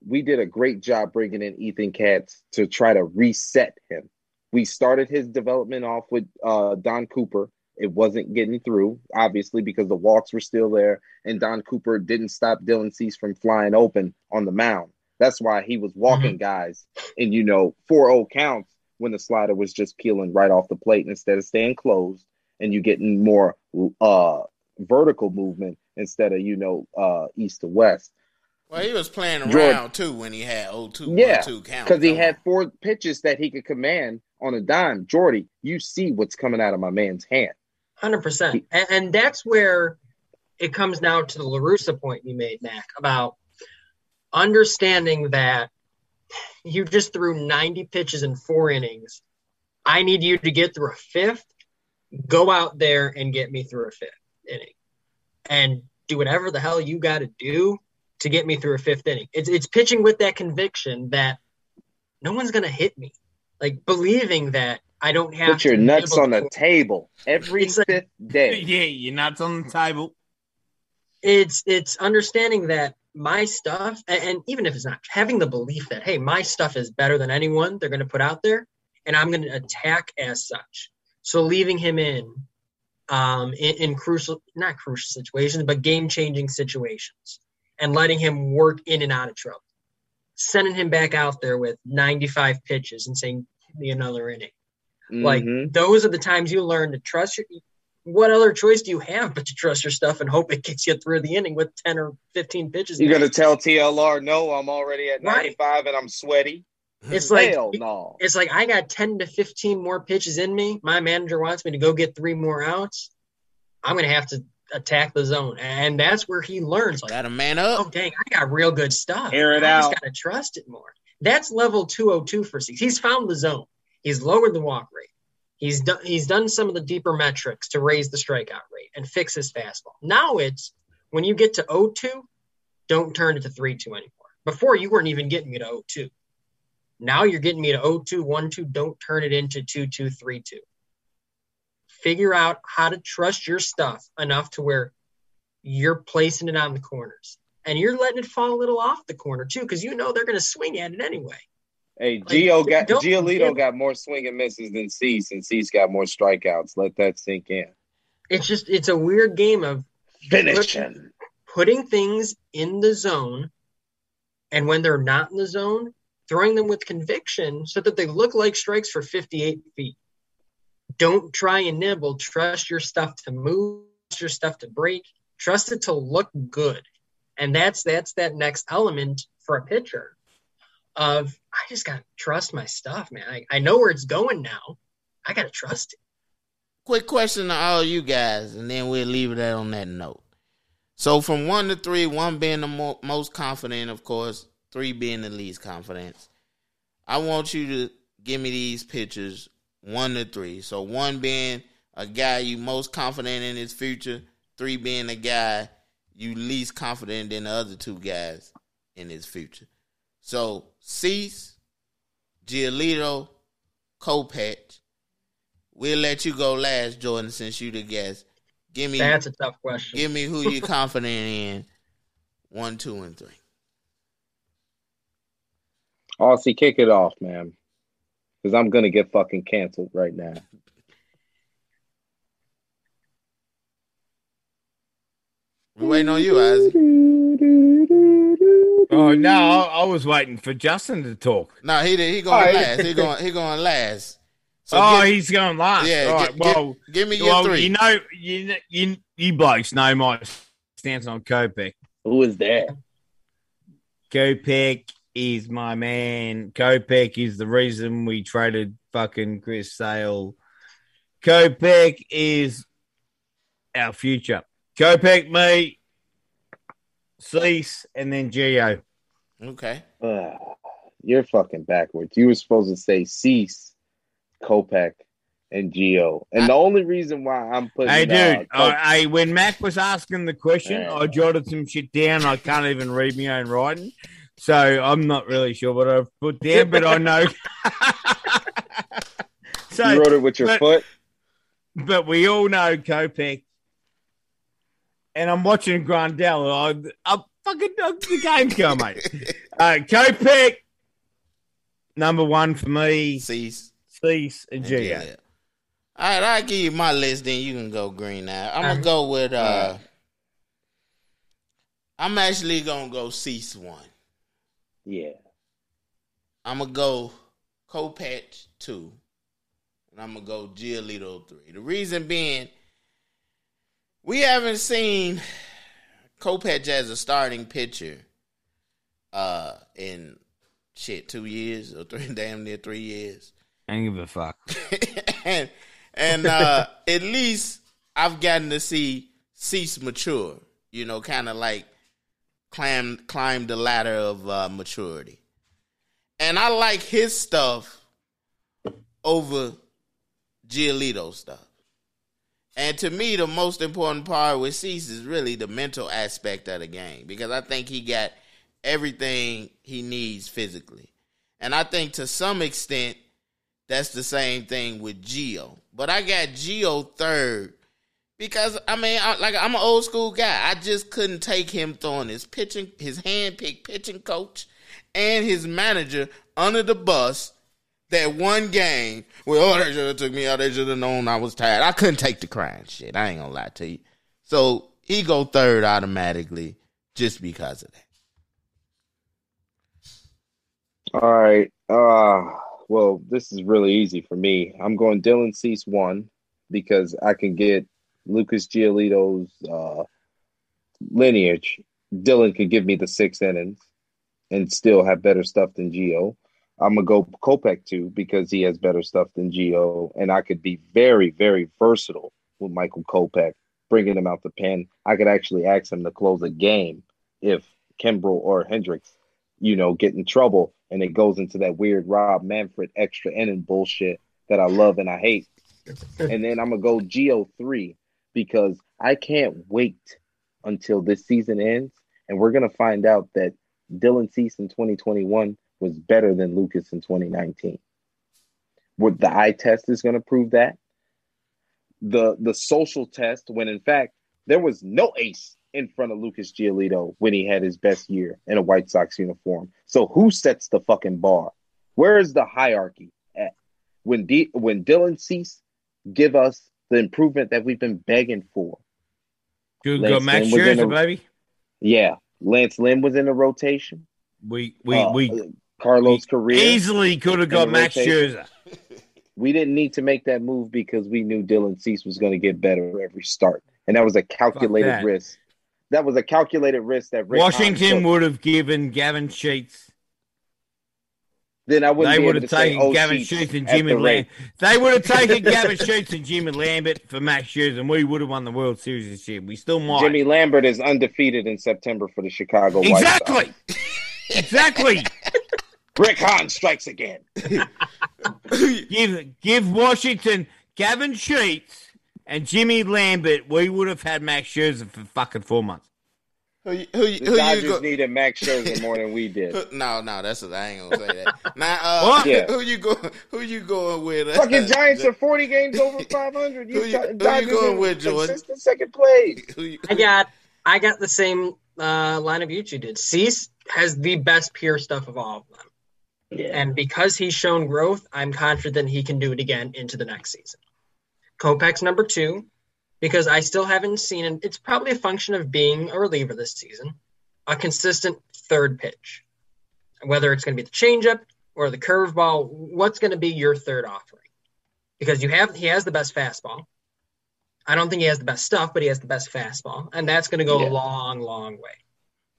we did a great job bringing in Ethan Katz to try to reset him. We started his development off with uh, Don Cooper it wasn't getting through, obviously, because the walks were still there, and Don Cooper didn't stop Dylan Cease from flying open on the mound. That's why he was walking mm-hmm. guys in, you know, 4 0 counts when the slider was just peeling right off the plate instead of staying closed, and you getting more uh, vertical movement instead of, you know, uh, east to west. Well, he was playing around George, too when he had 0-2, yeah, count. Because he had four pitches that he could command on a dime. Jordy, you see what's coming out of my man's hand. Hundred percent, and that's where it comes now to the La Russa point you made, Mac, about understanding that you just threw 90 pitches in four innings. I need you to get through a fifth. Go out there and get me through a fifth inning, and do whatever the hell you got to do to get me through a fifth inning. It's it's pitching with that conviction that no one's gonna hit me, like believing that I don't have put your nuts on the table every it's fifth like, day. Yeah, your nuts on the table. It's it's understanding that my stuff, and, and even if it's not, having the belief that hey, my stuff is better than anyone they're going to put out there, and I'm going to attack as such. So leaving him in, um, in, in crucial, not crucial situations, but game changing situations, and letting him work in and out of trouble, sending him back out there with 95 pitches and saying, "Give me another inning." Like Mhm. those are the times you learn to trust your. What other choice do you have but to trust your stuff and hope it gets you through the inning with 10 or 15 pitches? You're gonna tell TLR no? I'm already at Right. 95 and I'm sweaty. It's like Hell no. it's like I got 10 to 15 more pitches in me. My manager wants me to go get three more outs. I'm gonna have to attack the zone, and that's where he learns. Like, Got a man up. oh up. dang, I got real good stuff. Air it I out. just gotta trust it more. That's level 202 for six. He's found the zone. He's lowered the walk rate. He's done he's done some of the deeper metrics to raise the strikeout rate and fix his fastball. Now it's when you get to 0-2, don't turn it to 3-2 anymore. Before you weren't even getting me to 0-2. Now you're getting me to 0-2, 1-2. Don't turn it into 2-2, 3-2. Figure out how to trust your stuff enough to where you're placing it on the corners. And you're letting it fall a little off the corner too, because you know they're going to swing at it anyway. Hey, Like, Gio got don't Giolito give- got more swing and misses than Cease, and Cease got more strikeouts. Let that sink in. It's just it's a weird game of finishing, putting things in the zone, and when they're not in the zone, throwing them with conviction so that they look like strikes for 58 feet. Don't try and nibble. Trust your stuff to move. Trust your stuff to break. Trust it to look good, and that's that's that next element for a pitcher. Of I just got to trust my stuff, man. I, I know where it's going now. I got to trust it. Quick question to all you guys, and then we'll leave it at on that note. So from one to three, one being the mo- most confident, of course, three being the least confident. I want you to give me these pictures, one to three. So one being a guy you most confident in his future, three being a guy you least confident in the other two guys in his future. So Cease, Giolito, Kopech. We'll let you go last, Jordan, since you the guest. Give me That's a tough question. give me who you're confident in. One, two, and three. Aussie, kick it off, man. Because I'm gonna get fucking canceled right now. We waiting on you, Isaac. Oh no, I, I was waiting for Justin to talk. No, he did- he going All right. last. He going he going last. So oh, give, he's going last. yeah, All gi- right, gi- well, give me your well, three. you know, you you you blokes know my stance on Kopech. Who is that? Kopech is my man. Kopech is the reason we traded fucking Chris Sale. Kopech is our future. Kopech, me, Cease, and then Gio. okay. Ugh, you're fucking backwards. You were supposed to say Cease, Kopech, and Gio. And the only reason why I'm putting Hey, uh, dude. Ko- uh, hey, when Mac was asking the question, Yeah. I jotted some shit down. I can't even read my own writing, so I'm not really sure what I've put down, but I know. so, you wrote it with your but- foot. but we all know Kopech. And I'm watching Grandal. I, I fucking the game's going, mate. Uh, Kopech, number one for me. Cease. Cease and and Gio. Gilead. All right, I'll give you my list, then you can go green now. I'm gonna go with uh Alright. I'm actually gonna go Cease one. Yeah. I'm gonna go Kopech two, and I'm gonna go Giolito three. The reason being, we haven't seen Kopech as a starting pitcher uh in shit two years or three damn near three years. I don't give a fuck. and and uh, at least I've gotten to see Cease mature. You know, kind of like climb climb the ladder of uh, maturity. And I like his stuff over Giolito stuff. And to me, the most important part with Cease is really the mental aspect of the game because I think he got everything he needs physically. And I think to some extent, that's the same thing with Gio. But I got Gio third because I mean, I, like I'm an old school guy. I just couldn't take him throwing his pitching, his hand picked pitching coach, and his manager under the bus that one game where oh they should have took me out, they should have known I was tired. I couldn't take the crying shit. I ain't gonna lie to you. So he go third automatically just because of that. All right. Uh well, this is really easy for me. I'm going Dylan Cease one because I can get Lucas Giolito's uh, lineage. Dylan could give me the six innings and still have better stuff than Gio. I'm gonna go Kopech two because he has better stuff than Gio, and I could be very, very versatile with Michael Kopech, bringing him out the pen. I could actually ask him to close a game if Kimbrel or Hendriks, you know, get in trouble, and it goes into that weird Rob Manfred extra inning bullshit that I love and I hate. and then I'm gonna go Gio three because I can't wait until this season ends, and we're gonna find out that Dylan Cease in 2021 was better than Lucas in 2019. What the eye test is going to prove that. The the social test, when in fact there was no ace in front of Lucas Giolito when he had his best year in a White Sox uniform. So who sets the fucking bar? Where is the hierarchy at? When D, when Dylan Cease give us the improvement that we've been begging for. Good, good Max Scherzer, a- baby. Yeah, Lance Lynn was in the rotation. We we Uh, we Carlos Correa. easily could have got Max. Scherzer. We didn't need to make that move because we knew Dylan Cease was going to get better every start, and that was a calculated that. risk. That was a calculated risk that Rick Washington would have given Gavin Sheets. Then I wouldn't They would have taken oh, Gavin Sheets and Jimmy the. Lambert. They would have taken Gavin Sheets and Jimmy Lambert for Max Scherzer, and we would have won the World Series this year. We still might. Jimmy Lambert is undefeated in September for the Chicago White Sox. exactly. exactly. Rick Hahn strikes again. Give give Washington Gavin Sheets and Jimmy Lambert. We would have had Max Scherzer for fucking four months. Who you, who you, The who you go? needed Max Scherzer more than we did. No, no, that's I ain't gonna say that. Now, uh, Yeah. who you go? Who you going with? Uh, Fucking Giants are 40 games over 500. Who you- You, who you going with, Jordan? consistent second place. Who you, I got I got the same uh, lineup you two did. Cease has the best pure stuff of all of them. Yeah. And because he's shown growth, I'm confident he can do it again into the next season. Kopech's number two, because I still haven't seen, and it's probably a function of being a reliever this season, a consistent third pitch. Whether it's going to be the changeup or the curveball, what's going to be your third offering? Because you have he has the best fastball. I don't think he has the best stuff, but he has the best fastball, and that's going to go Yeah. a long, long way.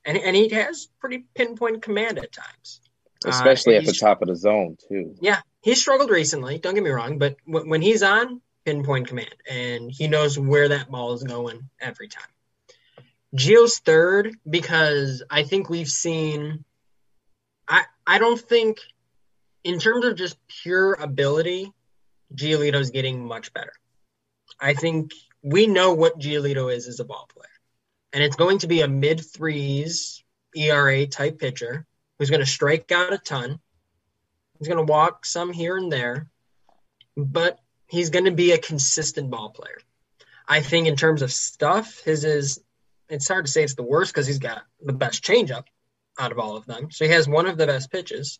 And and he has pretty pinpoint command at times. Uh, Especially at the top of the zone, too. yeah, he struggled recently. Don't get me wrong, but w- when he's on, pinpoint command, and he knows where that ball is going every time. Gio's third because I think we've seen. I I don't think, in terms of just pure ability, Giolito's getting much better. I think we know what Giolito is as a ball player, and it's going to be a mid threes ERA type pitcher who's going to strike out a ton. He's going to walk some here and there, but he's going to be a consistent ball player. I think in terms of stuff, his is it's hard to say it's the worst because he's got the best changeup out of all of them. So he has one of the best pitches.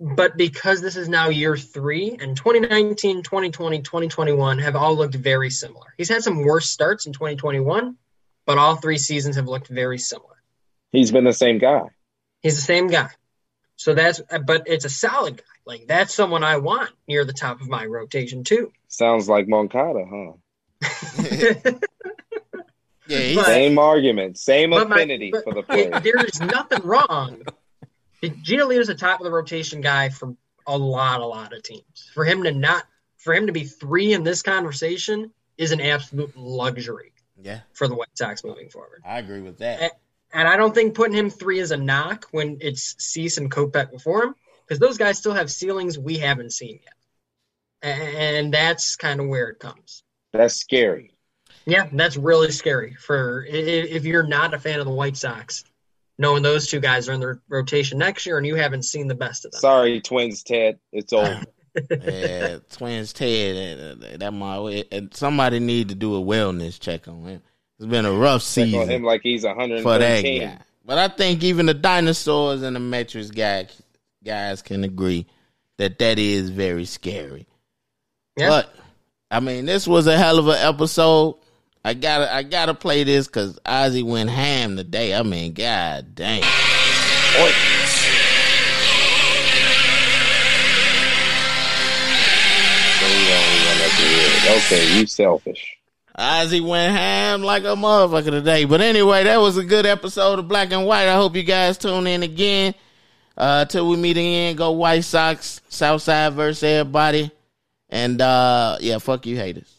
But because this is now year three and 2019, 2020, 2021 have all looked very similar. He's had some worse starts in 2021, but all three seasons have looked very similar. He's been the same guy. He's the same guy. So that's, but it's a solid guy. Like that's someone I want near the top of my rotation too. Sounds like Moncada, huh? yeah, he's, But- Same argument, same But my- affinity but for the it- player. there's nothing wrong. Giolito's the top of the rotation guy for a lot, a lot of teams. For him to not, for him to be three in this conversation is an absolute luxury yeah, for the White Sox moving forward. I agree with that. And I don't think putting him three is a knock when it's Cease and Kopech before him, because those guys still have ceilings we haven't seen yet. And that's kind of where it comes. That's scary. Yeah, that's really scary for i- i- if you're not a fan of the White Sox, knowing those two guys are in the rotation next year and you haven't seen the best of them. Sorry, twins, Ted. It's over. yeah, twins Ted, uh, that my. And somebody need to do a wellness check on him. It's been a rough Check on season him like he's for that 113. guy. But I think even the dinosaurs and the metrics guy guys can agree that that is very scary. Yeah. But I mean, this was a hell of an episode. I gotta I gotta play this because Ozzy went ham today. I mean, god damn. So we only went up the end. Okay, you selfish. Ozzy went ham like a motherfucker today. But anyway, that was a good episode of Black and White. I hope you guys tune in again. Uh till we meet again, go White Sox, Southside versus everybody. And uh yeah, fuck you haters.